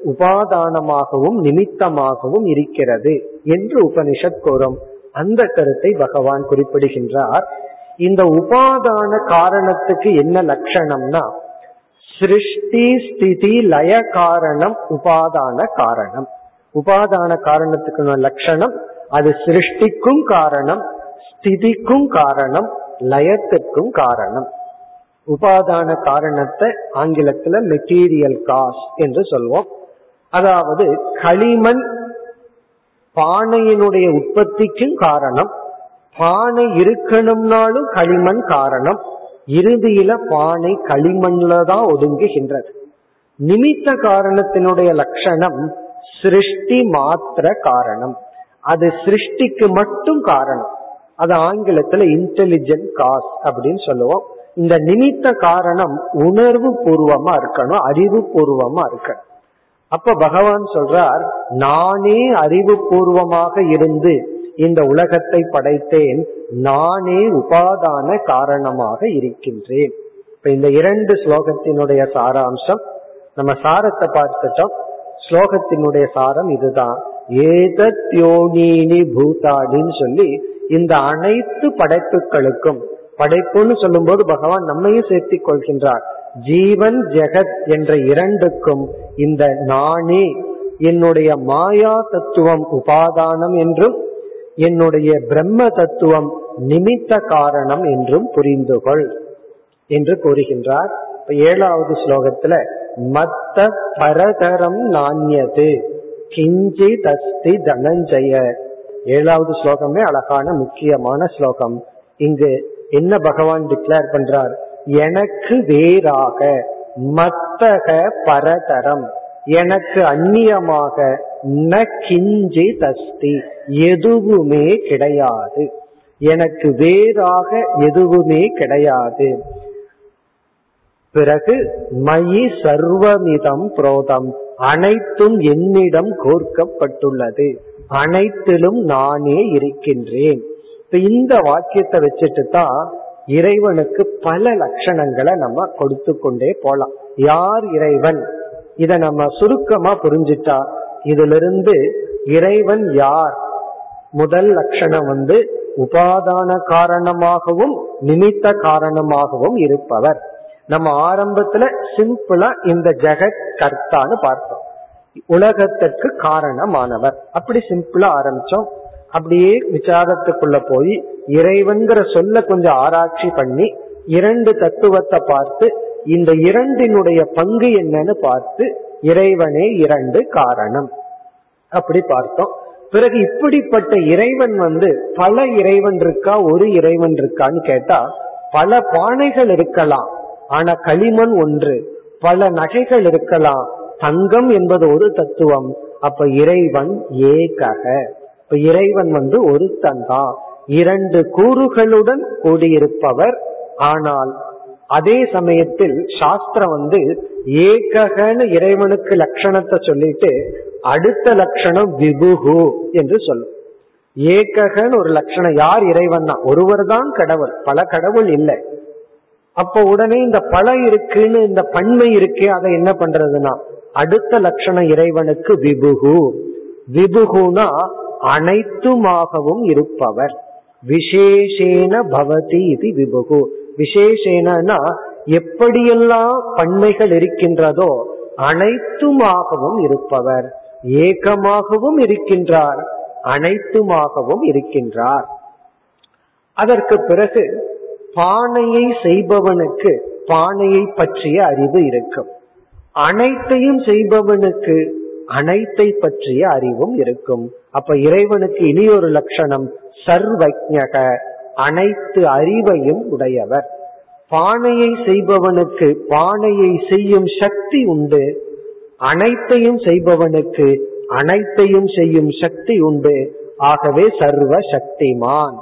உபாதானமாகவும் நிமித்தமாகவும் இருக்கிறது என்று உபனிஷத் கூறும். அந்த கருத்தை பகவான் குறிப்பிடுகின்றார். இந்த உபாதான காரணத்துக்கு என்ன லட்சணம்னா சிருஷ்டி ஸ்திதி லய காரணம் உபாதான காரணம். உபாதான காரணத்துக்கு லட்சணம் அது சிருஷ்டிக்கும் காரணம் ஸ்திதிக்கும் காரணம் லயத்திற்கும் காரணம். உபாதான காரணத்தை ஆங்கிலத்துல மெட்டீரியல் காஸ் என்று சொல்வோம். அதாவது களிமண் பானையினுடைய உற்பத்திக்கும் காரணம் பானை இருக்கணும்னாலும் களிமண் காரணம் இறுதியில பானை களிமண்ல தான் ஒதுங்குகின்றது. நிமித்த காரணத்தினுடைய லட்சணம் சிருஷ்டி மாத்திர காரணம். அது சிருஷ்டிக்கு மட்டும் காரணம். அது ஆங்கிலத்துல இன்டெலிஜென்ட் காஸ் அப்படின்னு சொல்லுவோம். இந்த நிமித்த காரணம் உணர்வு பூர்வமா இருக்கணும் அறிவு பூர்வமா இருக்கணும். அப்ப பகவான் சொல்றார் நானே அறிவு பூர்வமாக இருந்து இந்த உலகத்தை படைத்தேன். நானே உபாதான காரணமாக இருக்கின்றேன். இப்ப இந்த இரண்டு ஸ்லோகத்தினுடைய சாராம்சம் நம்ம சாரத்தை பார்த்துட்டோம். ஸ்லோகத்தினுடைய சாரம் இதுதான். ஏதத்யோகினி பூதாடின்னு சொல்லி இந்த அனைத்து படைப்புகளுக்கும் படைப்புன்னு சொல்லும்போது பகவான் நம்மையும் சேர்த்திக் கொள்கின்றார். ஜீவன் ஜெகத் என்ற இரண்டுக்கும் இந்த நானே என்னுடைய மாயா தத்துவம் உபாதானம் என்றும் என்னுடைய பிரம்ம தத்துவம் நிமித்த காரணம் என்றும் புரிந்துகொள் என்று கூறுகின்றார். ஏழாவது ஸ்லோகத்துல மத்த பரதரம் நாண்யது கிஞ்சி தஸ்தி தனஞ்சய. ஏழாவது ஸ்லோகமே அழகான முக்கியமான ஸ்லோகம். இங்கு என்ன பகவான் டிக்ளேர் பண்றார்? எனக்கு வேறாக மத்தக பரதரம் எனக்கு அந்நியமாக ந கிஞ்சி தஸ்தி எதுவுமே கிடையாது. எனக்கு வேறாக எதுவுமே கிடையாது. பிறகு மயி சர்வமிதம் புரோதம் அனைத்தும் என்னிடம் கோர்க்கப்பட்டுள்ளது. அனைத்திலும் நானே இருக்கின்றேன். இப்ப இந்த வாக்கியத்தை வச்சுட்டு தான் இறைவனுக்கு பல லட்சணங்களை நம்ம கொடுத்து கொண்டே போலாம். யார் இறைவன்? இத நம்ம சுருக்கமா புரிஞ்சிட்டா இதிலிருந்து இறைவன் யார்? முதல் லட்சணம் வந்து உபாதான காரணமாகவும் நிமித்த காரணமாகவும் இருப்பவர். நம்ம ஆரம்பத்துல சிம்பிளா இந்த ஜெகத் கர்த்தான்னு பார்த்தோம். உலகத்திற்கு காரணமானவர். அப்படி சிம்பிளா ஆரம்பிச்சோம். அப்படியே விசாரத்துக்குள்ள போய் இறைவன்கிற சொல்ல கொஞ்சம் ஆராய்ச்சி பண்ணி இரண்டு தத்துவத்தை பார்த்து இந்த இரண்டினுடைய பங்கு என்னன்னு பார்த்து இறைவனே இரண்டு காரணம். அப்படி பார்த்தோம். பிறகு இப்படிப்பட்ட இறைவன் வந்து பல இறைவன் இருக்கா ஒரு இறைவன் இருக்கான்னு கேட்டா பல பானைகள் இருக்கலாம். ஆனா களிமண் ஒன்று பல நகைகள் இருக்கலாம். தங்கம் என்பது ஒரு தத்துவம். அப்ப இறைவன் ஏகக. இப்ப இறைவன் வந்து ஒருத்தன் தான். இரண்டு கூறுகளுடன் கூடியிருப்பவர். ஆனால் அதே சமயத்தில் சாஸ்திரம் வந்து ஏககன்னு இறைவனுக்கு லட்சணத்தை சொல்லிட்டு அடுத்த லட்சணம் விபுகு என்று சொல்லும். ஏககன்னு ஒரு லட்சணம் யார் இறைவன் தான் ஒருவர் தான் கடவுள். பல கடவுள் இல்லை. அப்ப உடனே இந்த பல இருக்குன்னு இந்த பன்மை இருக்கே அதை என்ன பண்றதுன்னா அடுத்த லட்சணம் இறைவனுக்கு விபுகு. விபுகுனா அனைத்துமாகவும் இருப்பவர். விசேஷேன பவதி இது விபுகு. விசேஷேனா எப்படியெல்லாம் பன்மைகள் இருக்கின்றதோ அனைத்துமாகவும் இருப்பவர். ஏகமாகவும் இருக்கின்றார் அனைத்துமாகவும் இருக்கின்றார். அதற்கு பிறகு பானையை செய்பவனுக்கு பானையை பற்றிய அறிவு இருக்கும். அனைத்தையும் செய்பவனுக்கு அனைத்தை பற்றிய அறிவும் இருக்கும். அப்ப இறைவனுக்கு இனி ஒரு லட்சணம் சர்வஜக அனைத்து அறிவையும் உடையவர். பானையை செய்பவனுக்கு பானையை செய்யும் சக்தி உண்டு. அனைத்தையும் செய்பவனுக்கு அனைத்தையும் செய்யும் சக்தி உண்டு. ஆகவே சர்வ சக்திமான்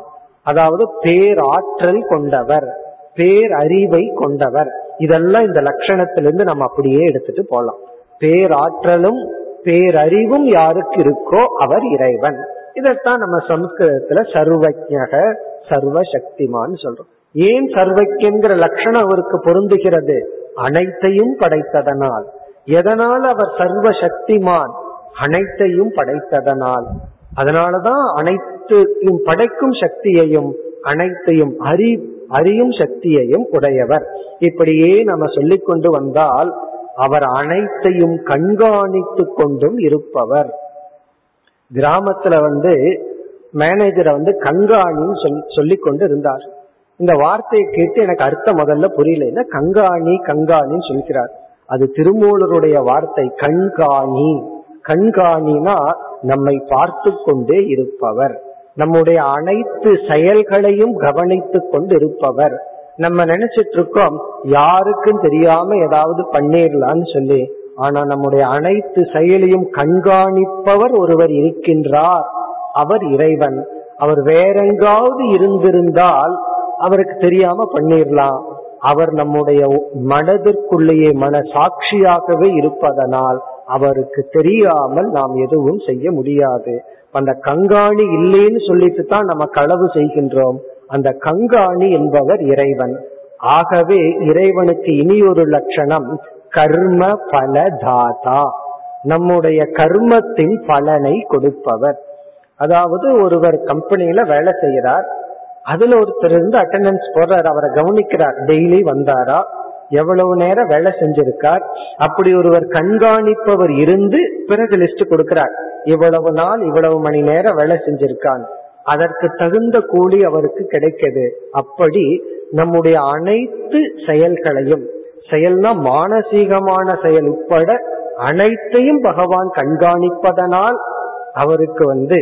அதாவது பேராற்றல் கொண்டவர் பேரறிவை கொண்டவர். இதெல்லாம் இந்த லட்சணத்திலிருந்து நம்ம அப்படியே எடுத்துட்டு போலாம். பேராற்றலும் பேரறிவும் யாருக்கு இருக்கோ அவர் இறைவன். இதைத்தான் நம்ம சம்ஸ்கிருதத்துல சர்வஜக சர்வசக்திமான்னு சொல்றோம். ஏன் சர்வக்கியங்கிற லட்சணம் அவருக்கு பொருந்துகிறது? அனைத்தையும் படைத்ததனால். எதனால் அவர் சர்வ சக்திமான் அனைத்தையும் படைத்ததனால். அதனாலதான் அனைத்தையும் படைக்கும் சக்தியையும் அனைத்தையும் அறி அறியும் சக்தியையும் உடையவர். இப்படியே நம்ம சொல்லிக் கொண்டு வந்தால் அவர் அனைத்தையும் கண்காணித்து கொண்டும் இருப்பவர். கிராமத்துல வந்து மேனேஜரை வந்து கண்காணின்னு சொல்லி சொல்லி கொண்டு இருந்தார். இந்த வார்த்தையை கேட்டு எனக்கு அர்த்தம் முதல்ல புரியல. என்ன? கண்காணி கண்காணின்னு சொல்கிறார். அது திருமூலருடைய வார்த்தை. கண்காணி. கண்காணினா நம்மை பார்த்து கொண்டே இருப்பவர். நம்முடைய அனைத்து செயல்களையும் கவனித்து கொண்டு இருப்பவர். நம்ம நினைச்சிட்டு இருக்கோம் யாருக்கும் தெரியாம ஏதாவது பண்ணிடலான்னு சொல்லி ஆனா நம்முடைய அனைத்து செயலையும் கண்காணிப்பவர் ஒருவர் இருக்கின்றார். அவர் இறைவன். அவர் வேறெங்காவது இருந்திருந்தால் அவருக்கு தெரியாம பண்ணிடலாம் அவர் நம்முடைய மனதிற்குள்ளேயே மன சாட்சியாகவே இருப்பதனால் அவருக்கு தெரியாமல் நாம் எதுவும் செய்ய முடியாது. அந்த கங்காணி இல்லைன்னு சொல்லிட்டு தான் நம்ம களவு செய்கின்றோம். அந்த கங்காணி என்பவர் இறைவன். ஆகவே இறைவனுக்கு இனி ஒரு லட்சணம் கர்ம பல தாதா நம்முடைய கர்மத்தின் பலனை கொடுப்பவர். அதாவது ஒருவர் கம்பெனியில வேலை செய்யறார். அதுல ஒருத்தர் இருந்து அட்டண்டன்ஸ் போடுறார். அவரை கவனிக்கிறார். டெய்லி வந்தாரா? எவ்வளவு நேரம் வேலை செஞ்சிருக்கார்? அப்படி ஒருவர் கண்காணிப்பவர் இருந்து பிறகு லிஸ்ட் கொடுக்கிறார். இவ்வளவு நாள் இவ்வளவு மணி நேரம் வேலை செஞ்சிருக்கான். அதற்கு தகுந்த கூலி அவருக்கு கிடைக்கிறது அப்படி நம்முடைய அனைத்து செயல்களையும் செயல்னா மானசீகமான செயல் உட்பட அனைத்தையும் பகவான் கண்காணிப்பதனால் அவருக்கு வந்து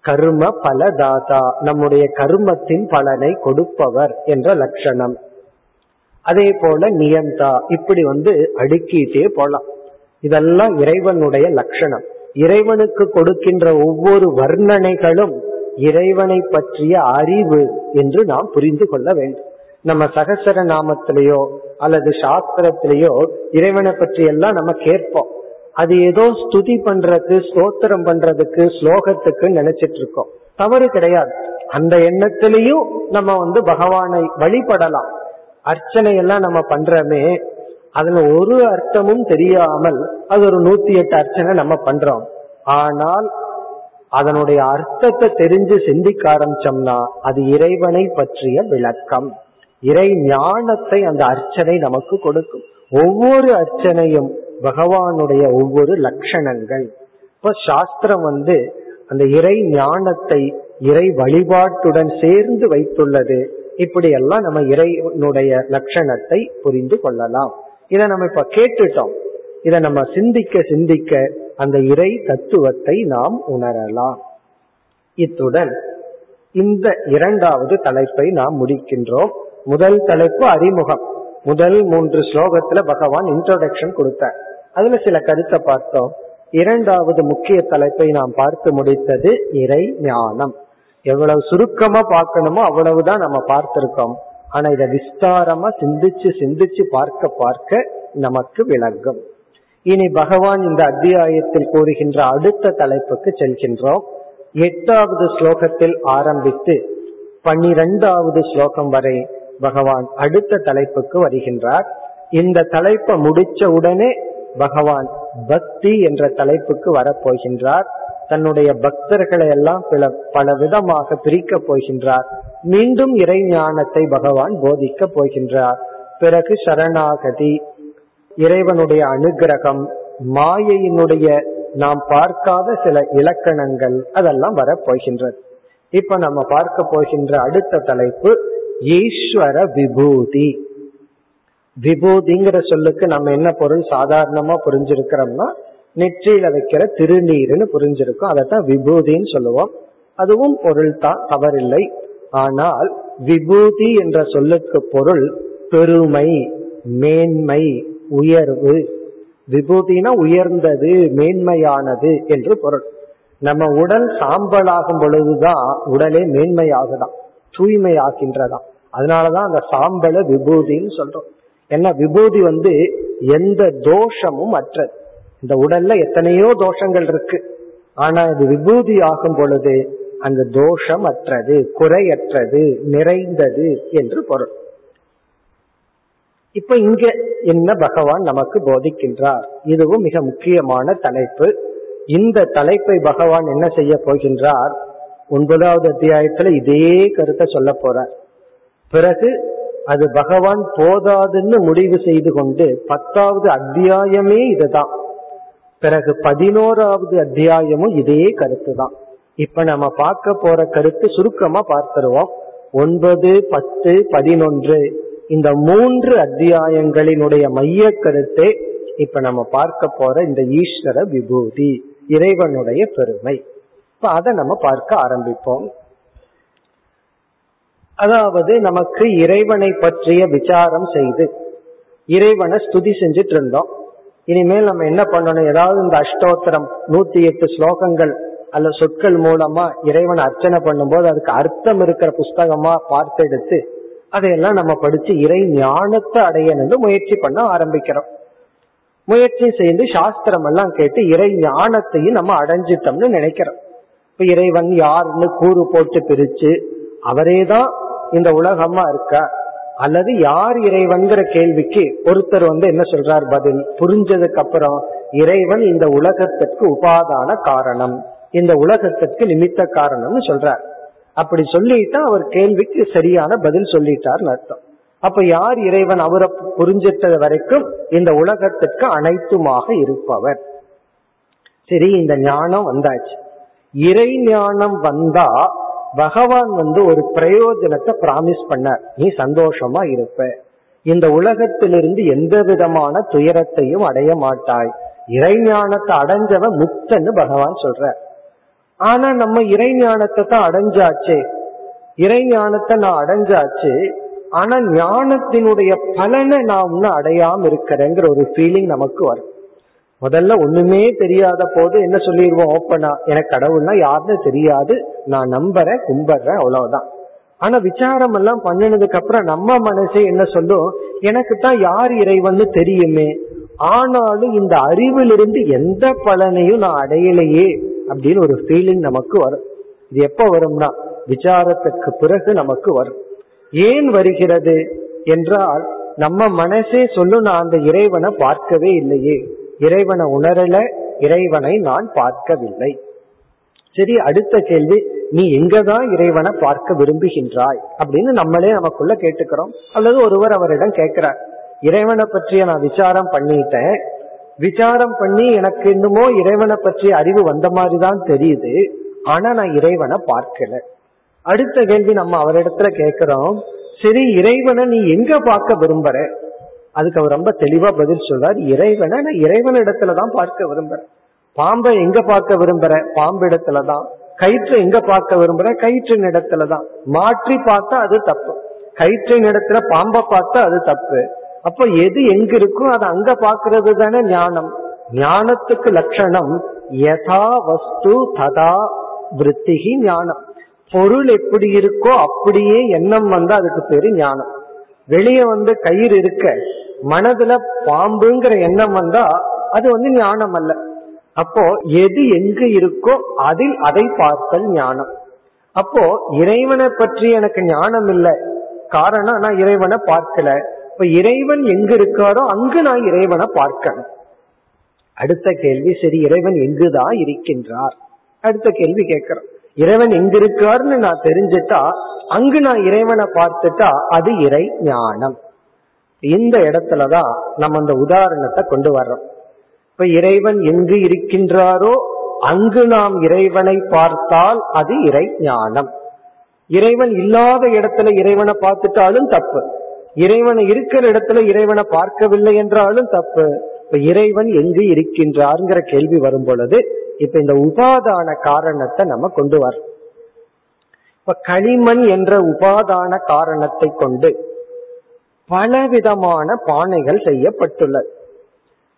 கர்ம பலதாதா நம்முடைய கர்மத்தின் பலனை கொடுப்பவர் என்ற லட்சணம். அதே போல நியந்தா இப்படி வந்து அடுக்கிட்டே போலாம். இதெல்லாம் இறைவனுடைய லட்சணம். இறைவனுக்கு கொடுக்கின்ற ஒவ்வொரு வர்ணனைகளும் இறைவனை பற்றிய அறிவு என்று நாம் புரிந்து கொள்ள வேண்டும். நம்ம சகசர நாமத்திலேயோ அல்லது சாஸ்திரத்திலேயோ இறைவனை பற்றி எல்லாம் நம்ம கேட்போம். அது ஏதோ ஸ்துதி பண்றதுக்கு ஸ்தோத்திரம் பண்றதுக்கு ஸ்லோகத்துக்கு நினைச்சிட்டு இருக்கோம். தவறு கிடையாது. அந்த எண்ணத்திலையும் நம்ம வந்து பகவானை வழிபடலாம். அர்ச்சனை எல்லாம் நம்ம பண்றோமே அதுல ஒரு அர்த்தமும் தெரியாமல் அது ஒரு நூத்தி எட்டு அர்ச்சனை நம்ம பண்றோம். ஆனால் அதனுடைய அர்த்தத்தை தெரிஞ்சு சிந்திக்க ஆரம்பிச்சோம்னா அது இறைவனை பற்றிய விளக்கம். இறை ஞானத்தை அந்த அர்ச்சனை நமக்கு கொடுக்கும். ஒவ்வொரு அர்ச்சனையும் பகவானுடைய ஒவ்வொரு லட்சணங்கள். இப்ப சாஸ்திரம் வந்து அந்த இறை ஞானத்தை இறை வழிபாட்டுடன் சேர்ந்து வைத்துள்ளது. இப்படியெல்லாம் நம்ம இறைவனுடைய லட்சணத்தை புரிந்து கொள்ளலாம். இதை நம்ம இப்ப கேட்டுட்டோம். இதை நம்ம சிந்திக்க சிந்திக்க அந்த இறை தத்துவத்தை நாம் உணரலாம். இத்துடன் இந்த இரண்டாவது தலைப்பை நாம் முடிக்கின்றோம். முதல் தலைப்பு அறிமுகம். முதல் மூன்று ஸ்லோகத்துல பகவான் இன்ட்ரோடக்ஷன் கொடுத்தார். அதுல சில கருத்தை பார்த்தோம். இரண்டாவது முக்கிய தலைப்பை நாம் பார்த்து முடித்தது இறை ஞானம். எவ்வளவு சுருக்கமா பார்க்கணுமோ அவ்வளவுதான் நம்ம பார்த்திருக்கோம். ஆனா இதை விஸ்தாரமா சிந்திச்சு சிந்திச்சு பார்க்க பார்க்க நமக்கு விளங்கும். இனி பகவான் இந்த அத்தியாயத்தில் கூறுகின்ற அடுத்த தலைப்புக்கு செல்கின்றோம். எட்டாவது ஸ்லோகத்தில் ஆரம்பித்து பன்னிரெண்டாவது ஸ்லோகம் வரை பகவான் அடுத்த தலைப்புக்கு வருகின்றார். இந்த தலைப்பை முடிச்ச உடனே பகவான் பக்தி என்ற தலைப்புக்கு வரப்போகின்றார் தன்னுடைய பக்தர்களை எல்லாம் பல பல விதமாக பிரிக்க போகின்றார். மீண்டும் இறை ஞானத்தை பகவான் போதிக்க போகின்றார். பிறகு சரணாகதி இறைவனுடைய அனுகிரகம் மாயையினுடைய நாம் பார்க்காத சில இலக்கணங்கள் அதெல்லாம் வரப்போகின்றது இப்ப நம்ம பார்க்க போகின்ற அடுத்த தலைப்பு ஈஸ்வர விபூதி. விபூதிங்கிற சொல்லுக்கு நம்ம என்ன பொருள் சாதாரணமா புரிஞ்சிருக்கிறோம்னா நெற்றியில வைக்கிற திருநீர்னு புரிஞ்சிருக்கும். அதைத்தான் விபூதின்னு சொல்லுவோம். அதுவும் பொருள் தான் தவறில்லை. ஆனால் விபூதி என்ற சொல்லுக்கு பொருள் பெருமை மேன்மை உயர்வு. விபூதினா உயர்ந்தது மேன்மையானது என்று பொருள். நம்ம உடல் சாம்பலாகும் பொழுதுதான் உடலே மேன்மையாகுதான் தூய்மையாகின்றதாம். அதனாலதான் அந்த சாம்பல விபூதின்னு சொல்றோம். ஏன்னா விபூதி வந்து எந்த தோஷமும் அற்றது. இந்த உடல்ல எத்தனையோ தோஷங்கள் இருக்கு. ஆனா அது விபூதி ஆகும் பொழுது அந்த தோஷம் அற்றது குறையற்றது நிறைந்தது என்று பொருள். இப்ப இங்க என்ன பகவான் நமக்கு போதிக்கின்றார்? இதுவும் மிக முக்கியமான தலைப்பு. இந்த தலைப்பை பகவான் என்ன செய்ய போகின்றார்? ஒன்பதாவது அத்தியாயத்துல இதே கருத்தை சொல்ல போறார். பிறகு அது பகவான் போதாதுன்னு முடிவு செய்து கொண்டு பத்தாவது அத்தியாயமே இதுதான். பிறகு பதினோராவது அத்தியாயமும் இதே கருத்து தான் இப்ப நம்ம பார்க்க போற கருத்து சுருக்கமா பார்த்துருவோம். ஒன்பது பத்து பதினொன்று. இந்த மூன்று அத்தியாயங்களினுடைய மைய கருத்தே இப்ப நம்ம பார்க்க போற இந்த ஈஸ்வர விபூதி இறைவனுடைய பெருமை. இப்ப அதை நம்ம பார்க்க ஆரம்பிப்போம். அதாவது நமக்கு இறைவனை பற்றிய விசாரம் செய்து இறைவனை ஸ்துதி செஞ்சுட்டு இருந்தோம் இனிமேல் நம்ம என்ன பண்ணணும்? ஏதாவது இந்த அஷ்டோத்திரம் நூத்தி எட்டு ஸ்லோகங்கள் அல்ல சொற்கள் மூலமா இறைவனை அர்ச்சனை பண்ணும்போது அதுக்கு அர்த்தம் இருக்கிற புஸ்தகமா பார்த்தெடுத்து அதையெல்லாம் நம்ம படிச்சு இறை ஞானத்தை அடையணும்னு முயற்சி பண்ண ஆரம்பிக்கிறோம். முயற்சி செய்து சாஸ்திரம் எல்லாம் கேட்டு இறை ஞானத்தையும் நம்ம அடைஞ்சிட்டோம்னு நினைக்கிறோம். இப்ப இறைவன் யாருன்னு கூறு போட்டு பிரிச்சு அவரேதான் இந்த உலகமா இருக்கா. அல்லது யார் இறைவன்கிற கேள்விக்கு ஒருத்தர் வந்து என்ன சொல்றார் பதில்? புரிஞ்சதுக்கு அப்புறம் இறைவன் இந்த உலகத்திற்கு உபாதான காரணம். இந்த உலகத்திற்கு நிமித்த காரணம்னு சொல்றார். அப்படி சொல்லிட்டா அவர் கேள்விக்கு சரியான பதில் சொல்லிட்டார்னு அர்த்தம். அப்ப யார் இறைவன் அவரை புரிஞ்சிட்டது வரைக்கும் இந்த உலகத்திற்கு அனைத்துமாக இருப்பவர்? சரி இந்த ஞானம் வந்தாச்சு. இறை ஞானம் வந்தா பகவான் வந்து ஒரு பிரயோஜனத்தை பிராமிஸ் பண்ணார். நீ சந்தோஷமா இருப்ப. இந்த உலகத்திலிருந்து எந்த விதமான துயரத்தையும் அடைய மாட்டாய். இறைஞானத்தை அடைஞ்சவன் முத்தன்னு பகவான் சொல்ற ஆனா நம்ம இறைஞானத்தை தான் அடைஞ்சாச்சே. இறைஞானத்தை நான் அடைஞ்சாச்சு. ஆனா ஞானத்தினுடைய பலனை நான் இன்னும் அடையாம இருக்கிறேங்கிற ஒரு ஃபீலிங் நமக்கு வரும். முதல்ல ஒண்ணுமே தெரியாத போது என்ன சொல்லிடுவோம்? ஓப்பனா எனக்கு கடவுள்னா யாருன்னு தெரியாது. நான் நம்புறேன் கும்பிடுறேன் அவ்வளவுதான். ஆனா விசாரம் எல்லாம் பண்ணினதுக்கு அப்புறம் நம்ம மனசே என்ன சொல்லும்? எனக்கு தான் யார் இறைவன்னு தெரியுமே. ஆனாலும் இந்த அறிவிலிருந்து எந்த பலனையும் நான் அடையலையே. அப்படின்னு ஒரு ஃபீலிங் நமக்கு வரும். இது எப்ப வரும்னா விசாரத்துக்கு பிறகு நமக்கு வரும். ஏன் வருகிறது? என்றால் நம்ம மனசே சொல்லும் நான் அந்த இறைவனை பார்க்கவே இல்லையே. இறைவனை உணரல இறைவனை நான் பார்க்கவில்லை. சரி அடுத்த கேள்வி நீ எங்கதான் இறைவனை பார்க்க விரும்புகின்றாய்? அப்படின்னு நம்மளே நமக்குள்ள கேட்டுக்கிறோம். அல்லது ஒருவர் அவரிடம் கேட்கிறார் இறைவனை பற்றிய நான் விசாரம் பண்ணிட்டேன். விசாரம் பண்ணி எனக்கு இன்னுமோ இறைவனை பற்றிய அறிவு வந்த மாதிரி தான் தெரியுது. ஆனா நான் இறைவனை பார்க்கல. அடுத்த கேள்வி நம்ம அவரிடத்துல கேட்கிறோம் சரி இறைவனை நீ எங்க பார்க்க விரும்புற? அதுக்கு அவர் ரொம்ப தெளிவா பதில் சொல்றார் இறைவனை நான் இறைவன் இடத்துலதான் பார்க்க விரும்புறேன். பாம்பை எங்க பார்க்க விரும்புறேன் பாம்பு இடத்துலதான் கயிற்று எங்க பார்க்க விரும்புறேன் கயிற்றின் இடத்துலதான் மாற்றி பார்த்தா அது தப்பு. கயிற்றின் இடத்துல பாம்பை பார்த்தா அது தப்பு. அப்ப எது எங்க இருக்கோ அதை அங்க பாக்குறது தானே ஞானம். ஞானத்துக்கு லட்சணம் யதா வஸ்து ததா விற்த்திகி ஞானம். பொருள் எப்படி இருக்கோ அப்படியே எண்ணம் வந்தா அதுக்கு பேரு ஞானம். வெளியே வந்து கயிறு இருக்க மனதுல பாம்புங்கிற எண்ணம் வந்தா அது வந்து ஞானம் அல்ல. அப்போ எது எங்கு இருக்கோ அதில் அதை பார்த்தல் ஞானம். அப்போ இறைவனை பற்றி எனக்கு ஞானம் இல்லை. காரணம் நான் இறைவனை பார்க்கல. இப்ப இறைவன் எங்க இருக்காரோ அங்கு நான் இறைவனை பார்க்கணும். அடுத்த கேள்வி சரி இறைவன் எங்குதான் இருக்கின்றார்? அடுத்த கேள்வி கேட்கிறோம். இறைவன் எங்க இருக்காருன்னு நான் தெரிஞ்சுட்டா அங்கு நான் இறைவனை பார்த்துட்டா அது இறை ஞானம். இந்த இடத்துலதான் நம்ம அந்த உதாரணத்தை கொண்டு வர்றோம். இப்ப இறைவன் எங்கு இருக்கின்றாரோ அங்கு நாம் இறைவனை பார்த்தால் அது இறை ஞானம். இறைவன் இல்லாத இடத்துல இறைவனை பார்த்துட்டாலும் தப்பு. இறைவனை இருக்கிற இடத்துல இறைவனை பார்க்கவில்லை என்றாலும் தப்பு. இப்ப இறைவன் எங்கு இருக்கின்றார்ங்கிற கேள்வி வரும் பொழுது இப்ப இந்த உபாதான காரணத்தை நம்ம கொண்டு வர இப்ப களிமண் என்ற உபாதான காரணத்தை கொண்டு பலவிதமான பானைகள் செய்யப்பட்டுள்ளது.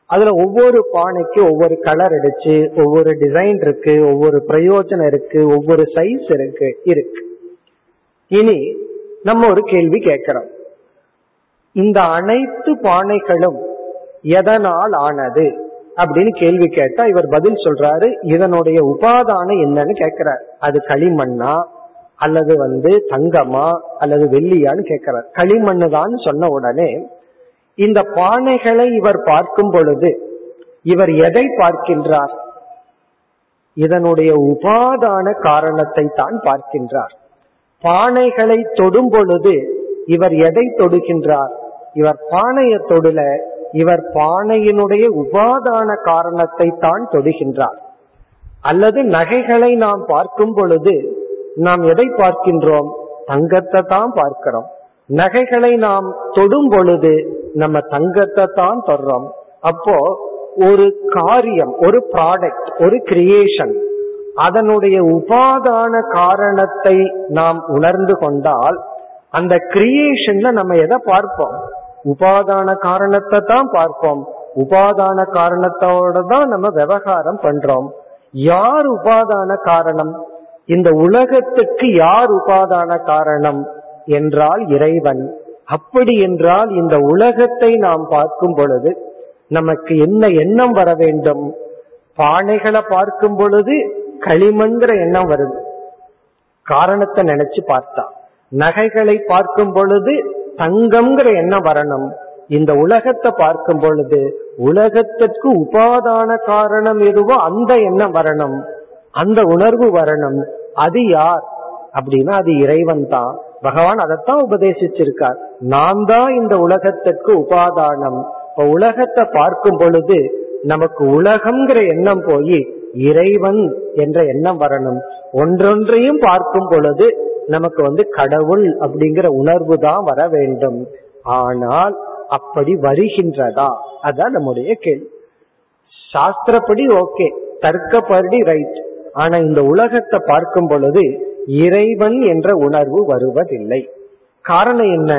அதுல ஒவ்வொரு பானைக்கு ஒவ்வொரு கலர் அடிச்சு ஒவ்வொரு டிசைன் இருக்கு ஒவ்வொரு பிரயோஜனம் இருக்கு ஒவ்வொரு சைஸ் இருக்கு இருக்கு. இனி நம்ம ஒரு கேள்வி கேட்கிறோம். இந்த அனைத்து பானைகளும் எதனால் ஆனது? அப்படின்னு கேள்வி கேட்டா இவர் பதில் சொல்றாரு இதனுடைய உபாதானம் என்னன்னு கேட்கிறார். அது களிமண்ணா அல்லது வந்து தங்கமா அல்லது வெள்ளியான்னு கேட்கிறார். களிமண்ணு தான் சொன்ன உடனே இந்த பானைகளை இவர் பார்க்கும் பொழுது இவர் எதை பார்க்கின்றார்? இதனுடைய உபாதான காரணத்தை தான் பார்க்கின்றார். பானைகளை தொடும் பொழுது இவர் எதை தொடுகின்றார்? இவர் பானையை தொடுல இவர் பானையினுடைய உபாதான காரணத்தை தான் தொடுகின்றார். அல்லது நகைகளை நாம் பார்க்கும் பொழுது நாம் எதை பார்க்கின்றோம்? தங்கத்தை தான் பார்க்கிறோம். நகைகளை நாம் தொடும் பொழுது நம்ம தங்கத்தை தான் தொடுறோம் அப்போ ஒரு காரியம் ஒரு ப்ராடக்ட் ஒரு கிரியேஷன் அதனுடைய உபாதான காரணத்தை நாம் உணர்ந்து கொண்டால் அந்த கிரியேஷன்ல நம்ம எதை பார்ப்போம்? உபாதான காரணத்தை தான் பார்ப்போம். உபாதான காரணத்தோட தான் நம்ம விவகாரம் பண்றோம். யார் உபாதான காரணம்? இந்த உலகத்துக்கு யார் உபாதான காரணம் என்றால் இறைவன். அப்படி என்றால் இந்த உலகத்தை நாம் பார்க்கும் பொழுது நமக்கு என்ன எண்ணம் வர வேண்டும்? பானைகளை பார்க்கும் பொழுது களிமண்கிற எண்ணம் வருது காரணத்தை நினைச்சு பார்த்தா. நகைகளை பார்க்கும் பொழுது தங்கம்ங்கிற எண்ணம் வரணும். இந்த உலகத்தை பார்க்கும் பொழுது உலகத்திற்கு உபாதான காரணம் எதுவோ அந்த எண்ணம் வரணும். அந்த உணர்வு வரணும். அது யார்? அப்படின்னா அது இறைவன் தான். பகவான் அதைத்தான் உபதேசிச்சிருக்கார். நான் தான் இந்த உலகத்திற்கு உபாதானம். இப்ப உலகத்தை பார்க்கும் பொழுது நமக்கு உலகம்ங்கிற எண்ணம் போய் இறைவன் என்ற எண்ணம் வரணும். ஒன்றொன்றையும் பார்க்கும் பொழுது நமக்கு வந்து கடவுள் அப்படிங்கிற உணர்வு தான் வர வேண்டும். ஆனால் அப்படி வருகின்றதா? அதான் நம்முடைய கேள்வி. சாஸ்திரப்படி ஓகே. தர்க்கப்படி ரைட் ஆனா இந்த உலகத்தை பார்க்கும் பொழுது இறைவன் என்ற உணர்வு வருவதில்லை. காரணம் என்ன?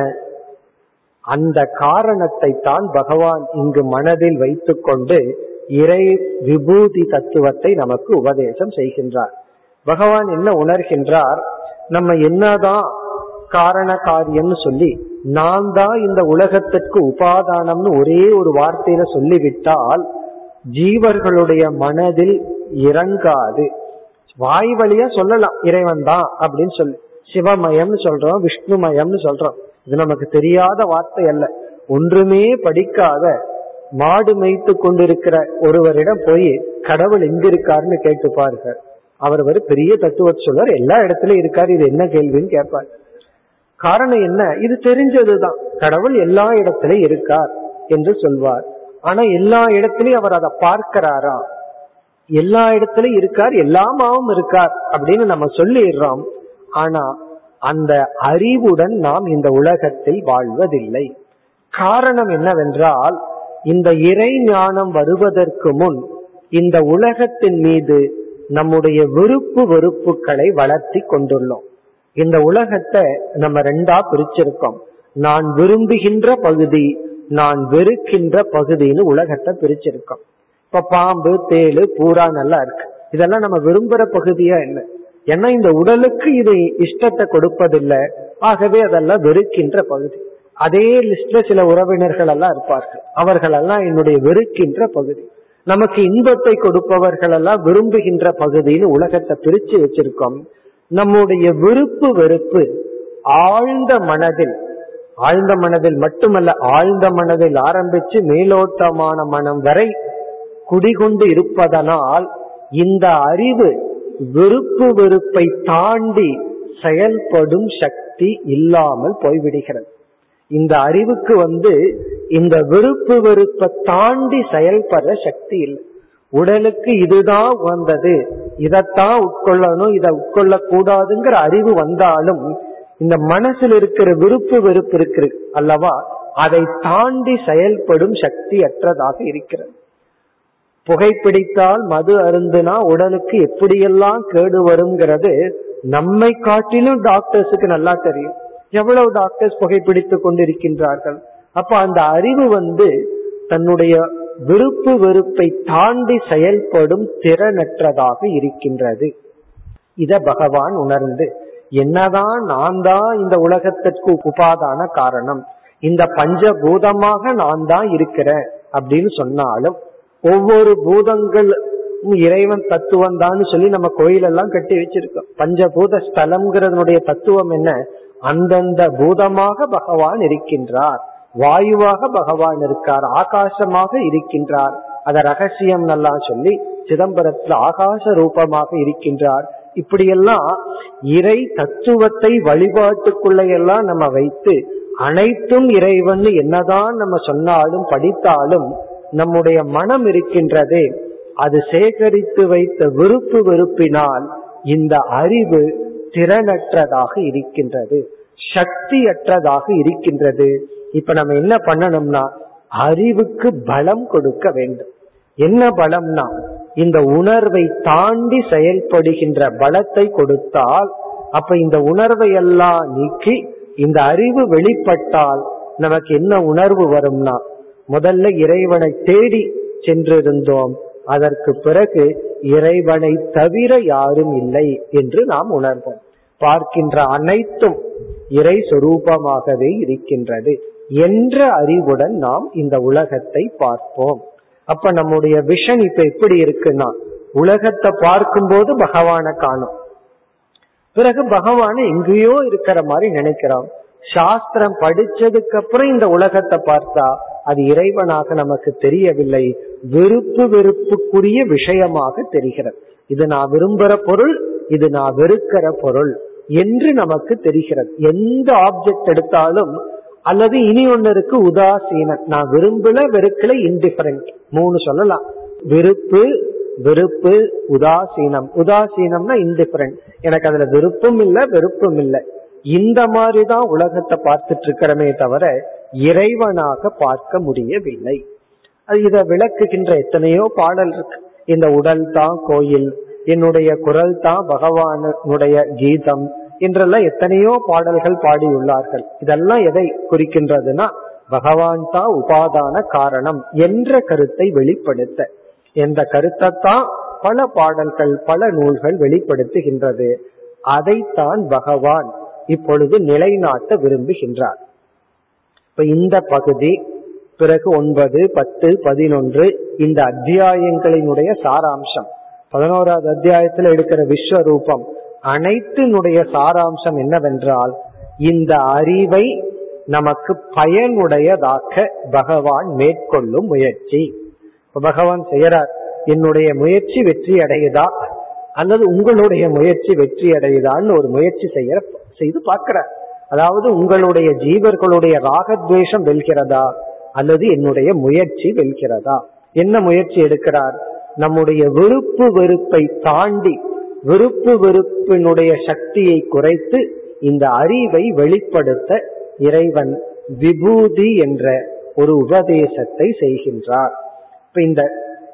அந்த காரணத்தை தான் பகவான் இங்கு மனதில் வைத்துக்கொண்டு இறை விபூதி தத்துவத்தை நமக்கு உபதேசம் செய்கின்றார். பகவான் என்ன உணர்கின்றார்? நம்ம என்னதான் காரண காரியம்னு சொல்லி நான் தான் இந்த உலகத்திற்கு உபாதானம்னு ஒரே ஒரு வார்த்தையில சொல்லிவிட்டால் ஜீவர்களுடைய மனதில் இறங்காது. வாய் வழியா சொல்லலாம். இறைவன் தான் அப்படின்னு சொல்லி. சிவமயம்னு சொல்றோம் விஷ்ணுமயம்னு சொல்றோம். இது நமக்கு தெரியாத வார்த்தை அல்ல. ஒன்றுமே படிக்காத மாடு மேய்த்து கொண்டிருக்கிற ஒருவரிடம் போய் கடவுள் எங்க இருக்காருன்னு கேட்டு பாருங்க. அவர் ஒரு பெரிய தத்துவ சொல்வார் எல்லா இடத்துலயும் இருக்காரு. இது என்ன கேள்வின்னு கேட்பார். காரணம் என்ன? இது தெரிஞ்சதுதான். கடவுள் எல்லா இடத்துலயும் இருக்கார் என்று சொல்வார். ஆனா எல்லா இடத்துலயும் அவர் அதை பார்க்கிறாரா? எல்லா இடத்துலயும் இருக்கார் எல்லாமாவும் இருக்கார் அப்படின்னு நம்ம சொல்லிடுறோம். ஆனா அந்த அறிவுடன் நாம் இந்த உலகத்தில் வாழ்வதில்லை. காரணம் என்னவென்றால் இந்த இறை ஞானம் வருவதற்கு முன் இந்த உலகத்தின் மீது நம்முடைய விருப்பு வெறுப்புகளை வளர்த்தி கொண்டுள்ளோம். இந்த உலகத்தை நம்ம ரெண்டா பிரிச்சிருக்கோம். நான் விரும்புகின்ற பகுதி நான் வெறுக்கின்ற பகுதின்னு உலகத்தை பிரிச்சிருக்கோம். இப்ப பாம்பு தேளு பூரா நல்லா இருக்கு. இதெல்லாம் நம்ம விரும்புற பகுதியா இல்லை ஏன்னா இந்த உடலுக்கு இது இஷ்டத்தை கொடுப்பதில்லை. ஆகவே அதெல்லாம் வெறுக்கின்ற பகுதி. அதே லிஸ்ட்ல சில உறவினர்கள் எல்லாம் இருப்பார்கள். அவர்கள் எல்லாம் என்னுடைய வெறுக்கின்ற பகுதி. நமக்கு இன்பத்தை கொடுப்பவர்கள் எல்லாம் விரும்புகின்ற பகுதின்னு உலகத்தை பிரிச்சு வச்சிருக்கோம். நம்முடைய விருப்பு வெறுப்பு ஆழ்ந்த மனதில் ஆழ்ந்த மனதில் மட்டுமல்ல ஆழ்ந்த மனதில் ஆரம்பிச்சு மேலோட்டமான மனம் வரை குடிகொண்டு இருப்பதனால் இந்த அறிவு விருப்பு வெறுப்பை தாண்டி செயல்படும் சக்தி இல்லாமல் போய்விடுகிறது. இந்த அறிவுக்கு வந்து இந்த விருப்பு வெறுப்பை தாண்டி செயல்படுற சக்தி இல்லை. உடலுக்கு இதுதான் வந்தது. இதைத்தான் உட்கொள்ளணும் இதை உட்கொள்ள கூடாதுங்கிற அறிவு வந்தாலும் இந்த மனசில் இருக்கிற விருப்பு வெறுப்பு இருக்கு அல்லவா? அதை தாண்டி செயல்படும் சக்தி அற்றதாக இருக்கிறது. புகைப்பிடித்தால் மது அருந்துனா உடலுக்கு எப்படியெல்லாம் கேடு வருங்கிறது நம்மை காட்டிலும் டாக்டர்ஸுக்கு நல்லா தெரியும். எவ்வளவு டாக்டர்ஸ் புகைப்பிடித்துக் கொண்டிருக்கின்றார்கள். அப்ப அந்த அறிவு வந்து தன்னுடைய விருப்பு வெறுப்பை தாண்டி செயல்படும் திறனற்றதாக இருக்கின்றது. இத பகவான் உணர்ந்து என்னதான் நான் தான் இந்த உலகத்திற்கு உபாதான காரணம் இந்த பஞ்சபூதமாக நான் தான் இருக்கிறேன் அப்படின்னு சொன்னாலும் ஒவ்வொரு பூதங்கள் இறைவன் தத்துவம் தான் சொல்லி நம்ம கோயிலெல்லாம் கட்டி வச்சிருக்கோம். பஞ்சபூத ஸ்தலம்ங்கிறதனுடைய தத்துவம் என்ன? அந்தந்த பூதமாக பகவான் இருக்கின்றார். வாயுவாக பகவான் இருக்கார். ஆகாசமாக இருக்கின்றார். அத ரகசியம் நல்லா சொல்லி சிதம்பரத்தில் ஆகாச ரூபமாக இருக்கின்றார். இப்படியெல்லாம் இறை தத்துவத்தை வழிபாட்டுக்குள்ளையெல்லாம் நம்ம வைத்து அனைத்தும் இறைவன் என்னதான் நம்ம சொன்னாலும் படித்தாலும் நம்முடைய மனம் இருக்கின்றதே. அது சேகரித்து வைத்த விருப்பு வெறுப்பினால் இந்த அறிவு திறனற்றதாக இருக்கின்றது. சக்தியற்றதாக இருக்கின்றது. இப்ப நம்ம என்ன பண்ணணும்னா அறிவுக்கு பலம் கொடுக்க வேண்டும். என்ன பலம்னா இந்த உணர்வை தாண்டி செயல்படுகின்ற பலத்தை கொடுத்தால் அப்ப இந்த உணர்வை எல்லாம் நீக்கி இந்த அறிவு வெளிப்பட்டால் நமக்கு என்ன உணர்வு வரும்னா முதல்ல இறைவனை தேடி சென்றிருந்தோம். அதற்கு பிறகு இறைவனை தவிர யாரும் இல்லை என்று நாம் உணர்வோம். பார்க்கின்ற அனைத்தும் இறை சொரூபமாகவே இருக்கின்றது என்ற அறிவுடன் நாம் இந்த உலகத்தை பார்ப்போம். அப்ப நம்முடைய விஷன் இப்ப எப்படி இருக்குன்னா உலகத்தை பார்க்கும்போது பகவானை காணும். பிறகு பகவான எங்கேயோ இருக்கிற மாதிரி நினைக்கிறோம் சாஸ்திரம் படிச்சதுக்கு அப்புறம் இந்த உலகத்தை பார்த்தா அது இறைவனாக நமக்கு தெரியவில்லை. வெறுப்பு வெறுப்புக்குரிய விஷயமாக தெரிகிறது. இது நான் விரும்புற பொருள் இது நான் வெறுக்கிற பொருள் என்று நமக்கு தெரிகிறது. எந்த ஆப்ஜெக்ட் எடுத்தாலும் அல்லது இனி ஒன்னு இருக்கு உதாசீனம். நான் விரும்பல வெறுக்கல இன்டிஃபரண்ட் மூணு சொல்லலாம். விருப்பு வெறுப்பு உதாசீனம். உதாசீனம்னா இன்டிஃபரண்ட் எனக்கு அதுல விருப்பம் இல்ல வெறுப்பும் இல்லை. இந்த மாதிரிதான் உலகத்தை பார்த்துட்டு இருக்கிறமே தவிர இறைவனாக பார்க்க முடியவில்லை. இதை விளக்குகின்ற எத்தனையோ பாடல் இருக்கு. இந்த உடல் தான் கோயில் என்னுடைய குரல் தான் பகவானுடைய கீதம் என்றெல்லாம் எத்தனையோ பாடல்கள் பாடியுள்ளார்கள். இதெல்லாம் எதை குறிக்கின்றதுன்னா பகவான் தான் உபாதான காரணம் என்ற கருத்தை வெளிப்படுத்த. எந்த கருத்தை தான் பல பாடல்கள் பல நூல்கள் வெளிப்படுத்துகின்றது அதைத்தான் பகவான் இப்பொழுது நிலைநாட்ட விரும்புகின்றார். இப்ப இந்த பகுதி பிறகு ஒன்பது பத்து பதினொன்று இந்த அத்தியாயங்களினுடைய சாராம்சம். பதினோராவது அத்தியாயத்தில் எடுக்கிற விஸ்வரூபம். அனைத்தினுடைய சாராம்சம் என்னவென்றால் இந்த அறிவை நமக்கு பயனுடையதாக்க பகவான் மேற்கொள்ளும் முயற்சி. பகவான் செய்யறார் என்னுடைய முயற்சி வெற்றி அடையுதா அல்லது உங்களுடைய முயற்சி வெற்றி அடையுதான்னு ஒரு முயற்சி செய்ய செய்து பார்க்கிறார். அதாவது உங்களுடைய ஜீவர்களுடைய ராகத்வேஷம் வெல்கிறதா? அல்லது என்னுடைய முயற்சி வெல்கிறதா? என்ன முயற்சி எடுக்கிறார்? நம்முடைய விருப்பு வெறுப்பை தாண்டி விருப்பு வெறுப்பினுடைய சக்தியை குறைத்து இந்த அறிவை வெளிப்படுத்த இறைவன் விபூதி என்ற ஒரு உபதேசத்தை செய்கின்றார். இப்ப இந்த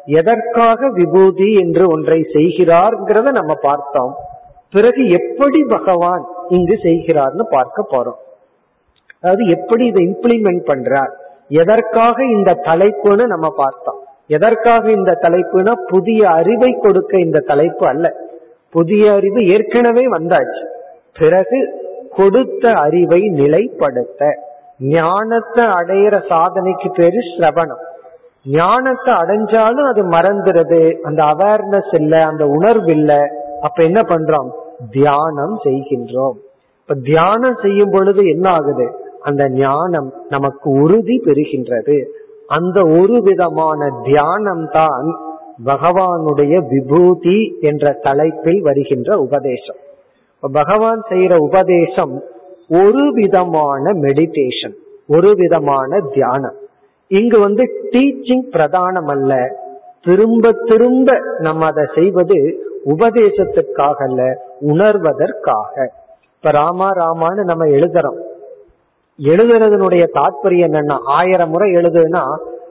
எதற்காக விபூதி என்று ஒன்றை செய்கிறார்ங்கிறத நம்ம பார்த்தோம். பிறகு எப்படி பகவான் இங்கு செய்கிறார்னு பார்க்க போறோம். அதாவது எப்படி இதை இம்ப்ளிமெண்ட் பண்றார்? எதற்காக இந்த தலைப்புன்னு நம்ம பார்த்தோம். எதற்காக இந்த தலைப்புனா புதிய அறிவை கொடுக்க இந்த தலைப்பு அல்ல. புதிய அறிவு ஏற்கனவே வந்தாச்சு. பிறகு கொடுத்த அறிவை நிலைப்படுத்த. ஞானத்தை அடையிற சாதனைக்கு பேரு சிரவணம் ஞானத்தை அடைஞ்சாலும் அது மறந்துறது அந்த அவேர்னஸ் இல்ல அந்த உணர்வு இல்ல. அப்ப என்ன பண்றோம்? தியானம் செய்கின்றோம். இப்ப தியானம் செய்யும் பொழுது என்ன ஆகுது அந்த ஞானம் நமக்கு உறுதி பெறுகின்றது. அந்த ஒரு விதமான தியானம் தான் பகவானுடைய விபூதி என்ற தலைப்பில் வருகின்ற உபதேசம். பகவான் செய்யற உபதேசம் ஒரு விதமான மெடிடேஷன் ஒரு விதமான தியானம். இங்கு வந்து டீச்சிங் பிரதானம் அல்ல திரும்ப திரும்ப நம்ம அதை செய்வது உபதேசத்திற்காக அல்ல உணர்வதற்காக. இப்ப ராமா ராமான்னு நம்ம எழுதுறோம். எழுதுறதுனுடைய தாற்பயம் என்னன்னா ஆயிரம் முறை எழுதுனா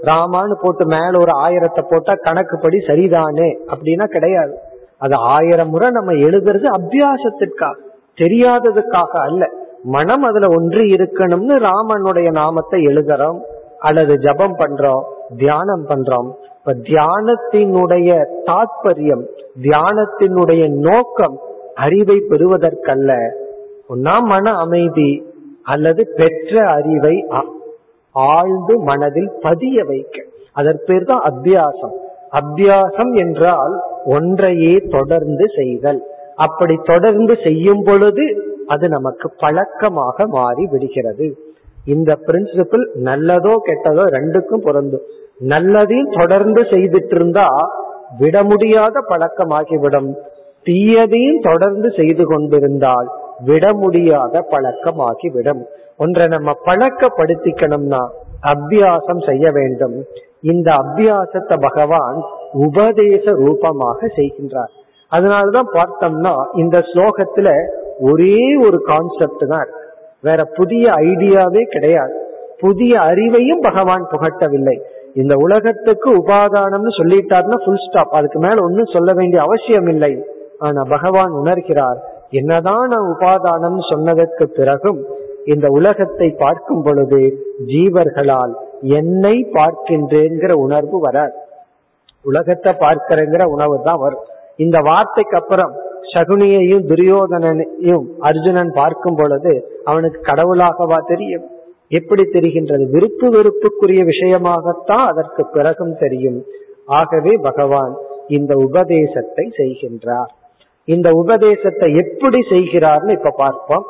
ராமான்னு போட்டு மேல ஒரு ஆயிரத்தை போட்டா கணக்குப்படி சரிதானே? அப்படின்னா கிடையாது. அது ஆயிரம் முறை நம்ம எழுதுறது அபியாசத்திற்காக தெரியாததுக்காக அல்ல. மனம் அதுல ஒன்று இருக்கணும்னு ராமனுடைய நாமத்தை எழுதுறோம் அல்லது ஜபம் பண்றோம் தியானம் பண்றோம் இப்ப தியானத்தினுடைய தாற்பயம் தியானத்தினுடைய நோக்கம் அறிவை பெறுவதற்கல்ல. ஒன்னா மன அமைதி அல்லது பெற்ற அறிவை ஆழ்ந்து மனதில் பதிய வைக்க. அதற்கு பேர் தான் அத்தியாசம். அத்தியாசம் என்றால் ஒன்றையே தொடர்ந்து செய்தல். அப்படி தொடர்ந்து செய்யும் பொழுது அது நமக்கு பழக்கமாக மாறி விடுகிறது. இந்த பிரின்சிபிள் நல்லதோ கெட்டதோ ரெண்டுக்கும் பொருந்தும். நல்லதையும் தொடர்ந்து செய்துட்டு இருந்தா விட முடியாத பழக்கமாகிவிடும். தீயதையும் தொடர்ந்து செய்து கொண்டிருந்தால் விட முடியாத பழக்கமாகிவிடும். ஒன்றை நம்ம பழக்கப்படுத்திக்கணும்னா அபியாசம் செய்ய வேண்டும். இந்த அபியாசத்தை பகவான் உபதேச ரூபமாக செய்கின்றார். அதனாலதான் பார்த்தோம்னா இந்த ஸ்லோகத்துல ஒரே ஒரு கான்செப்ட் தான் வேற புதிய ஐடியாவே கிடையாது. புதிய அறிவையும் பகவான் புகட்டவில்லை. இந்த உலகத்துக்கு உபாதானம்னு சொல்லிட்டார்னா ஃபுல் ஸ்டாப் அதுக்கு மேல ஒன்னும் சொல்ல வேண்டிய அவசியம் இல்லை. ஆனா பகவான் உணர்கிறார் என்னதான் நான் உபாதானம் சொன்னதற்கு பிறகும் இந்த உலகத்தை பார்க்கும் பொழுது ஜீவர்களால் என்னை பார்க்கின்றேங்கிற உணர்வு வராது. உலகத்தை பார்க்கிறேங்கிற உணவு தான் வரும். இந்த வார்த்தைக்கு அப்புறம் சகுனியையும் துரியோதனனையும் அர்ஜுனன் பார்க்கும் பொழுது அவனுக்கு கடவுளாகவா தெரியும்? எப்படி தெரிகின்றது? விருப்பு வெறுப்புக்குரிய விஷயமாகத்தான் அதற்கு பிறகும் தெரியும். ஆகவே பகவான் இந்த உபதேசத்தை செய்கின்றார். இந்த உபதேசத்தை எப்படி செய்கிறார்னு இப்ப பார்ப்போம்.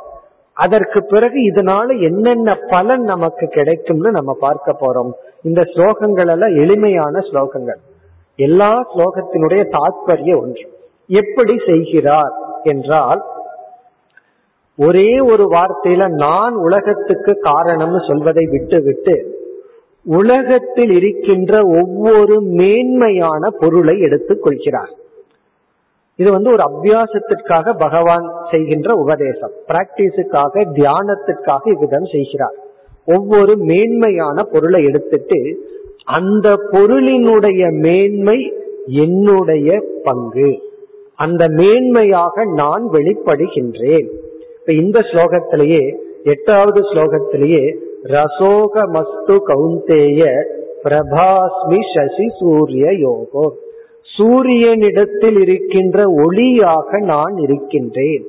அதற்கு பிறகு இதனால என்னென்ன பலன் நமக்கு கிடைக்கும்னு நம்ம பார்க்க போறோம். இந்த ஸ்லோகங்கள் எல்லாம் எளிமையான ஸ்லோகங்கள். எல்லா ஸ்லோகத்தினுடைய தாற்பயம் ஒன்று. எப்படி செய்கிறார் என்றால் ஒரே ஒரு வார்த்தையில நான் உலகத்துக்கு காரணம்னு சொல்வதை விட்டு விட்டு உலகத்தில் இருக்கின்ற ஒவ்வொரு மேன்மையான பொருளை எடுத்துக் கொள்கிறார். இது வந்து ஒரு அபியாசத்திற்காக பகவான் செய்கின்ற உபதேசம். பிராக்டிஸுக்காக தியானத்திற்காக இவ்விதம் செய்கிறார். ஒவ்வொரு மேன்மையான பொருளை எடுத்துட்டு அந்த பொருளினுடைய மேன்மை என்னுடைய பங்கு. அந்த மேன்மையாக நான் வெளிப்படுகின்றேன். இப்ப இந்த ஸ்லோகத்திலேயே எட்டாவது ஸ்லோகத்திலேயே ரசோக மஸ்து கவுந்தேய பிரபாஸ்மி சசி சூரிய யோகோ. சூரியனிடத்தில் இருக்கின்ற ஒளியாக நான் இருக்கின்றேன்.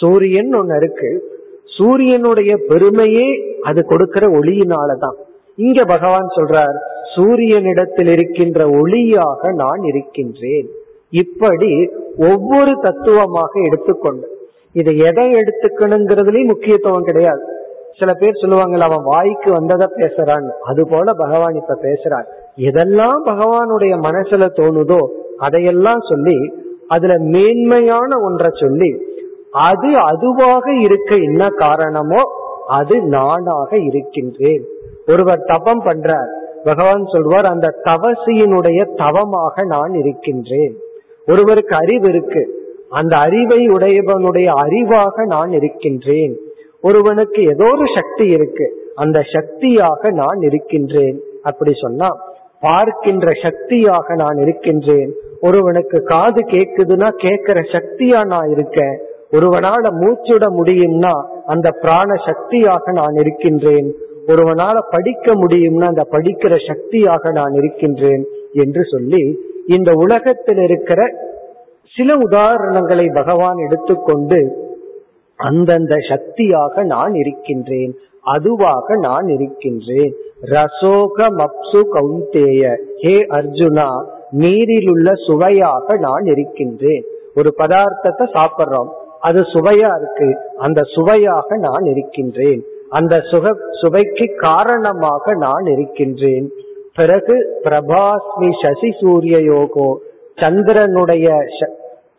சூரியன் ஒன்னு இருக்கு. சூரியனுடைய பெருமையே அது கொடுக்கிற ஒளியினாலதான். இங்க பகவான் சொல்றார் சூரியனிடத்தில் இருக்கின்ற ஒளியாக நான் இருக்கின்றேன். இப்படி ஒவ்வொரு தத்துவமாக எடுத்துக்கொண்டு இதை எதை எடுத்துக்கணுங்கிறதுலயும் முக்கியத்துவம் கிடையாது. சில பேர் சொல்லுவாங்கல்ல அவன் வாய்க்கு வந்ததை பேசுறான். அது போல பகவான் இப்ப பேசுறான் எதெல்லாம் பகவானுடைய மனசுல தோணுதோ அதையெல்லாம் சொல்லி அதுல மேன்மையான ஒன்றை சொல்லி அது அதுவாக இருக்க என்ன காரணமோ அது நானாக இருக்கின்றேன். ஒருவர் தபம் பண்றார். பகவான் சொல்வார் அந்த தவசியினுடைய தவமாக நான் இருக்கின்றேன். ஒருவருக்கு அறிவு இருக்கு. அந்த அறிவை உடையவனுடைய அறிவாக நான் இருக்கின்றேன். ஒருவனுக்கு ஏதோ ஒரு சக்தி இருக்கு அந்த சக்தியாக நான் இருக்கின்றேன். அப்படி சொன்னா பார்க்கின்ற சக்தியாக நான் இருக்கின்றேன். ஒருவனுக்கு காது கேக்குதுன்னா கேட்கிற சக்தியா நான் இருக்கேன் ஒருவனால மூச்சுட முடியும்னா அந்த பிராண சக்தியாக நான் இருக்கின்றேன். ஒருவனால படிக்க முடியும்னா அந்த படிக்கிற சக்தியாக நான் இருக்கின்றேன் என்று சொல்லி இந்த உலகத்தில் இருக்கிற சில உதாரணங்களை பகவான் எடுத்துக்கொண்டு அந்தந்த சக்தியாக நான் இருக்கின்றேன் அதுவாக நான் இருக்கின்றேன். ரசோக மப்சு கௌந்தேய ஹே அர்ஜுனா நீரிலுள்ள சுவையாக நான் இருக்கின்றேன். ஒரு பதார்த்தத்தை சாப்பிட்றோம் அது சுவையா இருக்கு அந்த சுவையாக நான் இருக்கின்றேன். அந்த சுக சுவைக்கு காரணமாக நான் இருக்கின்றேன். பிறகு பிரபாஸ்மி சசி சூரிய யோகோ சந்திரனுடைய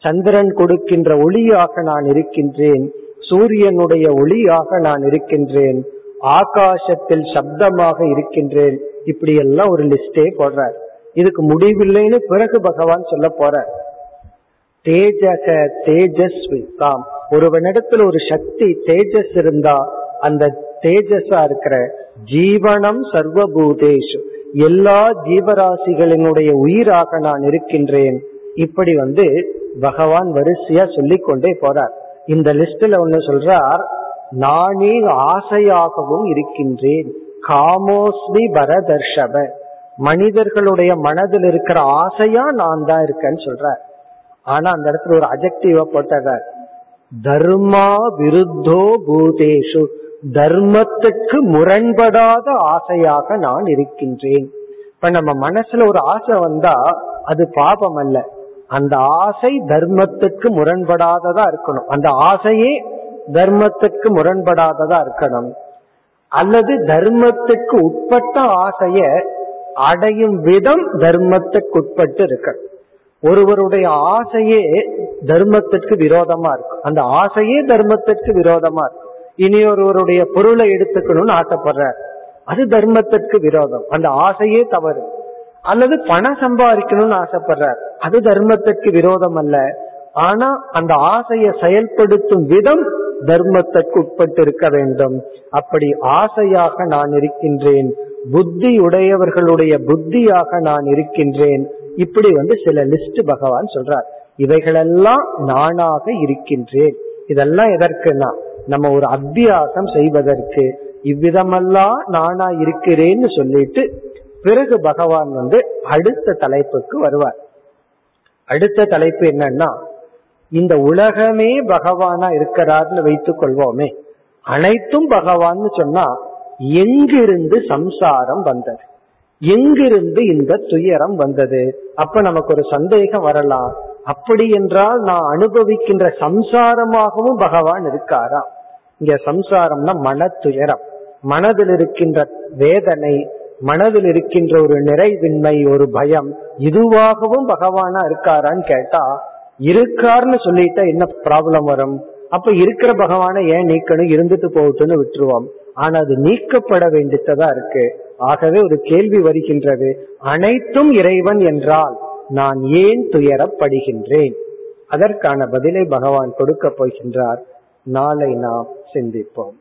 சந்திரன் கொடுக்கின்ற ஒளியாக நான் இருக்கின்றேன் சூரியனுடைய ஒளியாக நான் இருக்கின்றேன் ஆகாசத்தில் சப்தமாக இருக்கின்றேன் இப்படி எல்லாம் ஒரு லிஸ்டே போடுறார். இதுக்கு முடிவில்லைன்னு பிறகு பகவான் சொல்ல போற தேஜக தேஜஸ்வி தாம். ஒருவனிடத்துல ஒரு சக்தி தேஜஸ் இருந்தா அந்த தேஜஸா இருக்கிற ஜீவனம் சர்வபூதேஷு. எல்லா ஜீவராசிகளினுடைய உயிராக நான் இருக்கின்றேன். இப்படி வந்து பகவான் வரிசையா சொல்லிக்கொண்டே போறார். இந்த லிஸ்ட்ல ஒண்ணு சொல்றார் நானே ஆசையாகவும் இருக்கின்றேன். காமோஸ்மி பரதர்ஷப. மனிதர்களுடைய மனதில் இருக்கிற ஆசையா நான் தான் இருக்கேன்னு சொல்ற ஆனா அந்த இடத்துல ஒரு அஜெக்டிவ போட்டவர் தர்மா விருத்தோ பூதேஷு. தர்மத்துக்கு முரண்படாத ஆசையாக நான் இருக்கின்றேன். இப்ப நம்ம மனசுல ஒரு ஆசை வந்தா அது பாபம் அல்ல. அந்த ஆசை தர்மத்துக்கு முரண்படாததா இருக்கணும். அந்த ஆசையே தர்மத்துக்கு முரண்படாததா இருக்கணும். அல்லது தர்மத்துக்கு உட்பட்ட ஆசைய அடையும் விதம் தர்மத்துக்கு உட்பட்டு இருக்கணும். ஒருவருடைய ஆசையே தர்மத்திற்கு விரோதமா இருக்கும் அந்த ஆசையே தர்மத்திற்கு விரோதமா இருக்கும் இனி ஒருவருடைய பொருளை எடுத்துக்கணும்னு ஆசைப்படுற அது தர்மத்திற்கு விரோதம். அந்த ஆசையே தவறு. அல்லது பணம் சம்பாதிக்கணும்னு ஆசைப்படுறார். அது தர்மத்திற்கு விரோதம் அல்ல ஆனா அந்த ஆசையை செயல்படுத்தும் விதம் தர்மத்திற்கு உட்பட்டு இருக்க வேண்டும். அப்படி ஆசையாக நான் இருக்கின்றேன் புத்தி உடையவர்களுடைய புத்தியாக நான் இருக்கின்றேன். இப்படி வந்து சில லிஸ்ட் பகவான் சொல்றார். இவைகளெல்லாம் நானாக இருக்கின்றேன். இதெல்லாம் எதற்குனா நம்ம ஒரு அத்தியாசம் செய்வதற்கு இவ்விதமெல்லாம் நானா இருக்கிறேன்னு சொல்லிட்டு பிறகு பகவான் வந்து அடுத்த தலைப்புக்கு வருவார். அடுத்த தலைப்பு என்னன்னா இந்த உலகமே பகவானா இருக்கிறார்னு வைத்துக் கொள்வோமே. அனைத்தும் பகவான்னு சொன்னா எங்கிருந்து சம்சாரம் வந்தது? எங்கிருந்து இந்த துயரம் வந்தது? அப்ப நமக்கு ஒரு சந்தேகம் வரலாம். அப்படி என்றால் நான் அனுபவிக்கின்ற சம்சாரமாகவும் பகவான் இருக்காரா? இங்க சம்சாரம்னா மன துயரம் மனதில் இருக்கின்ற வேதனை மனதில் இருக்கின்ற ஒரு நிறைவின்மை ஒரு பயம் இதுவாகவும் பகவானா இருக்காரான்னு கேட்டா இருக்காருன்னு சொல்லிட்டா என்ன ப்ராப்ளம் வரும்? அப்ப இருக்கிற பகவானை ஏன் நீக்கணும்? இருந்துட்டு போகட்டும்னு விட்டுருவோம். ஆனா அது நீக்கப்பட வேண்டியதா இருக்கு. ஆகவே ஒரு கேள்வி வருகின்றது. அனைத்தும் இறைவன் என்றால் நான் ஏன் துயரப்படுகின்றேன்? அதற்கான பதிலை பகவான் கொடுக்க போகின்றார். நாளை நாம் சிந்திப்போம்.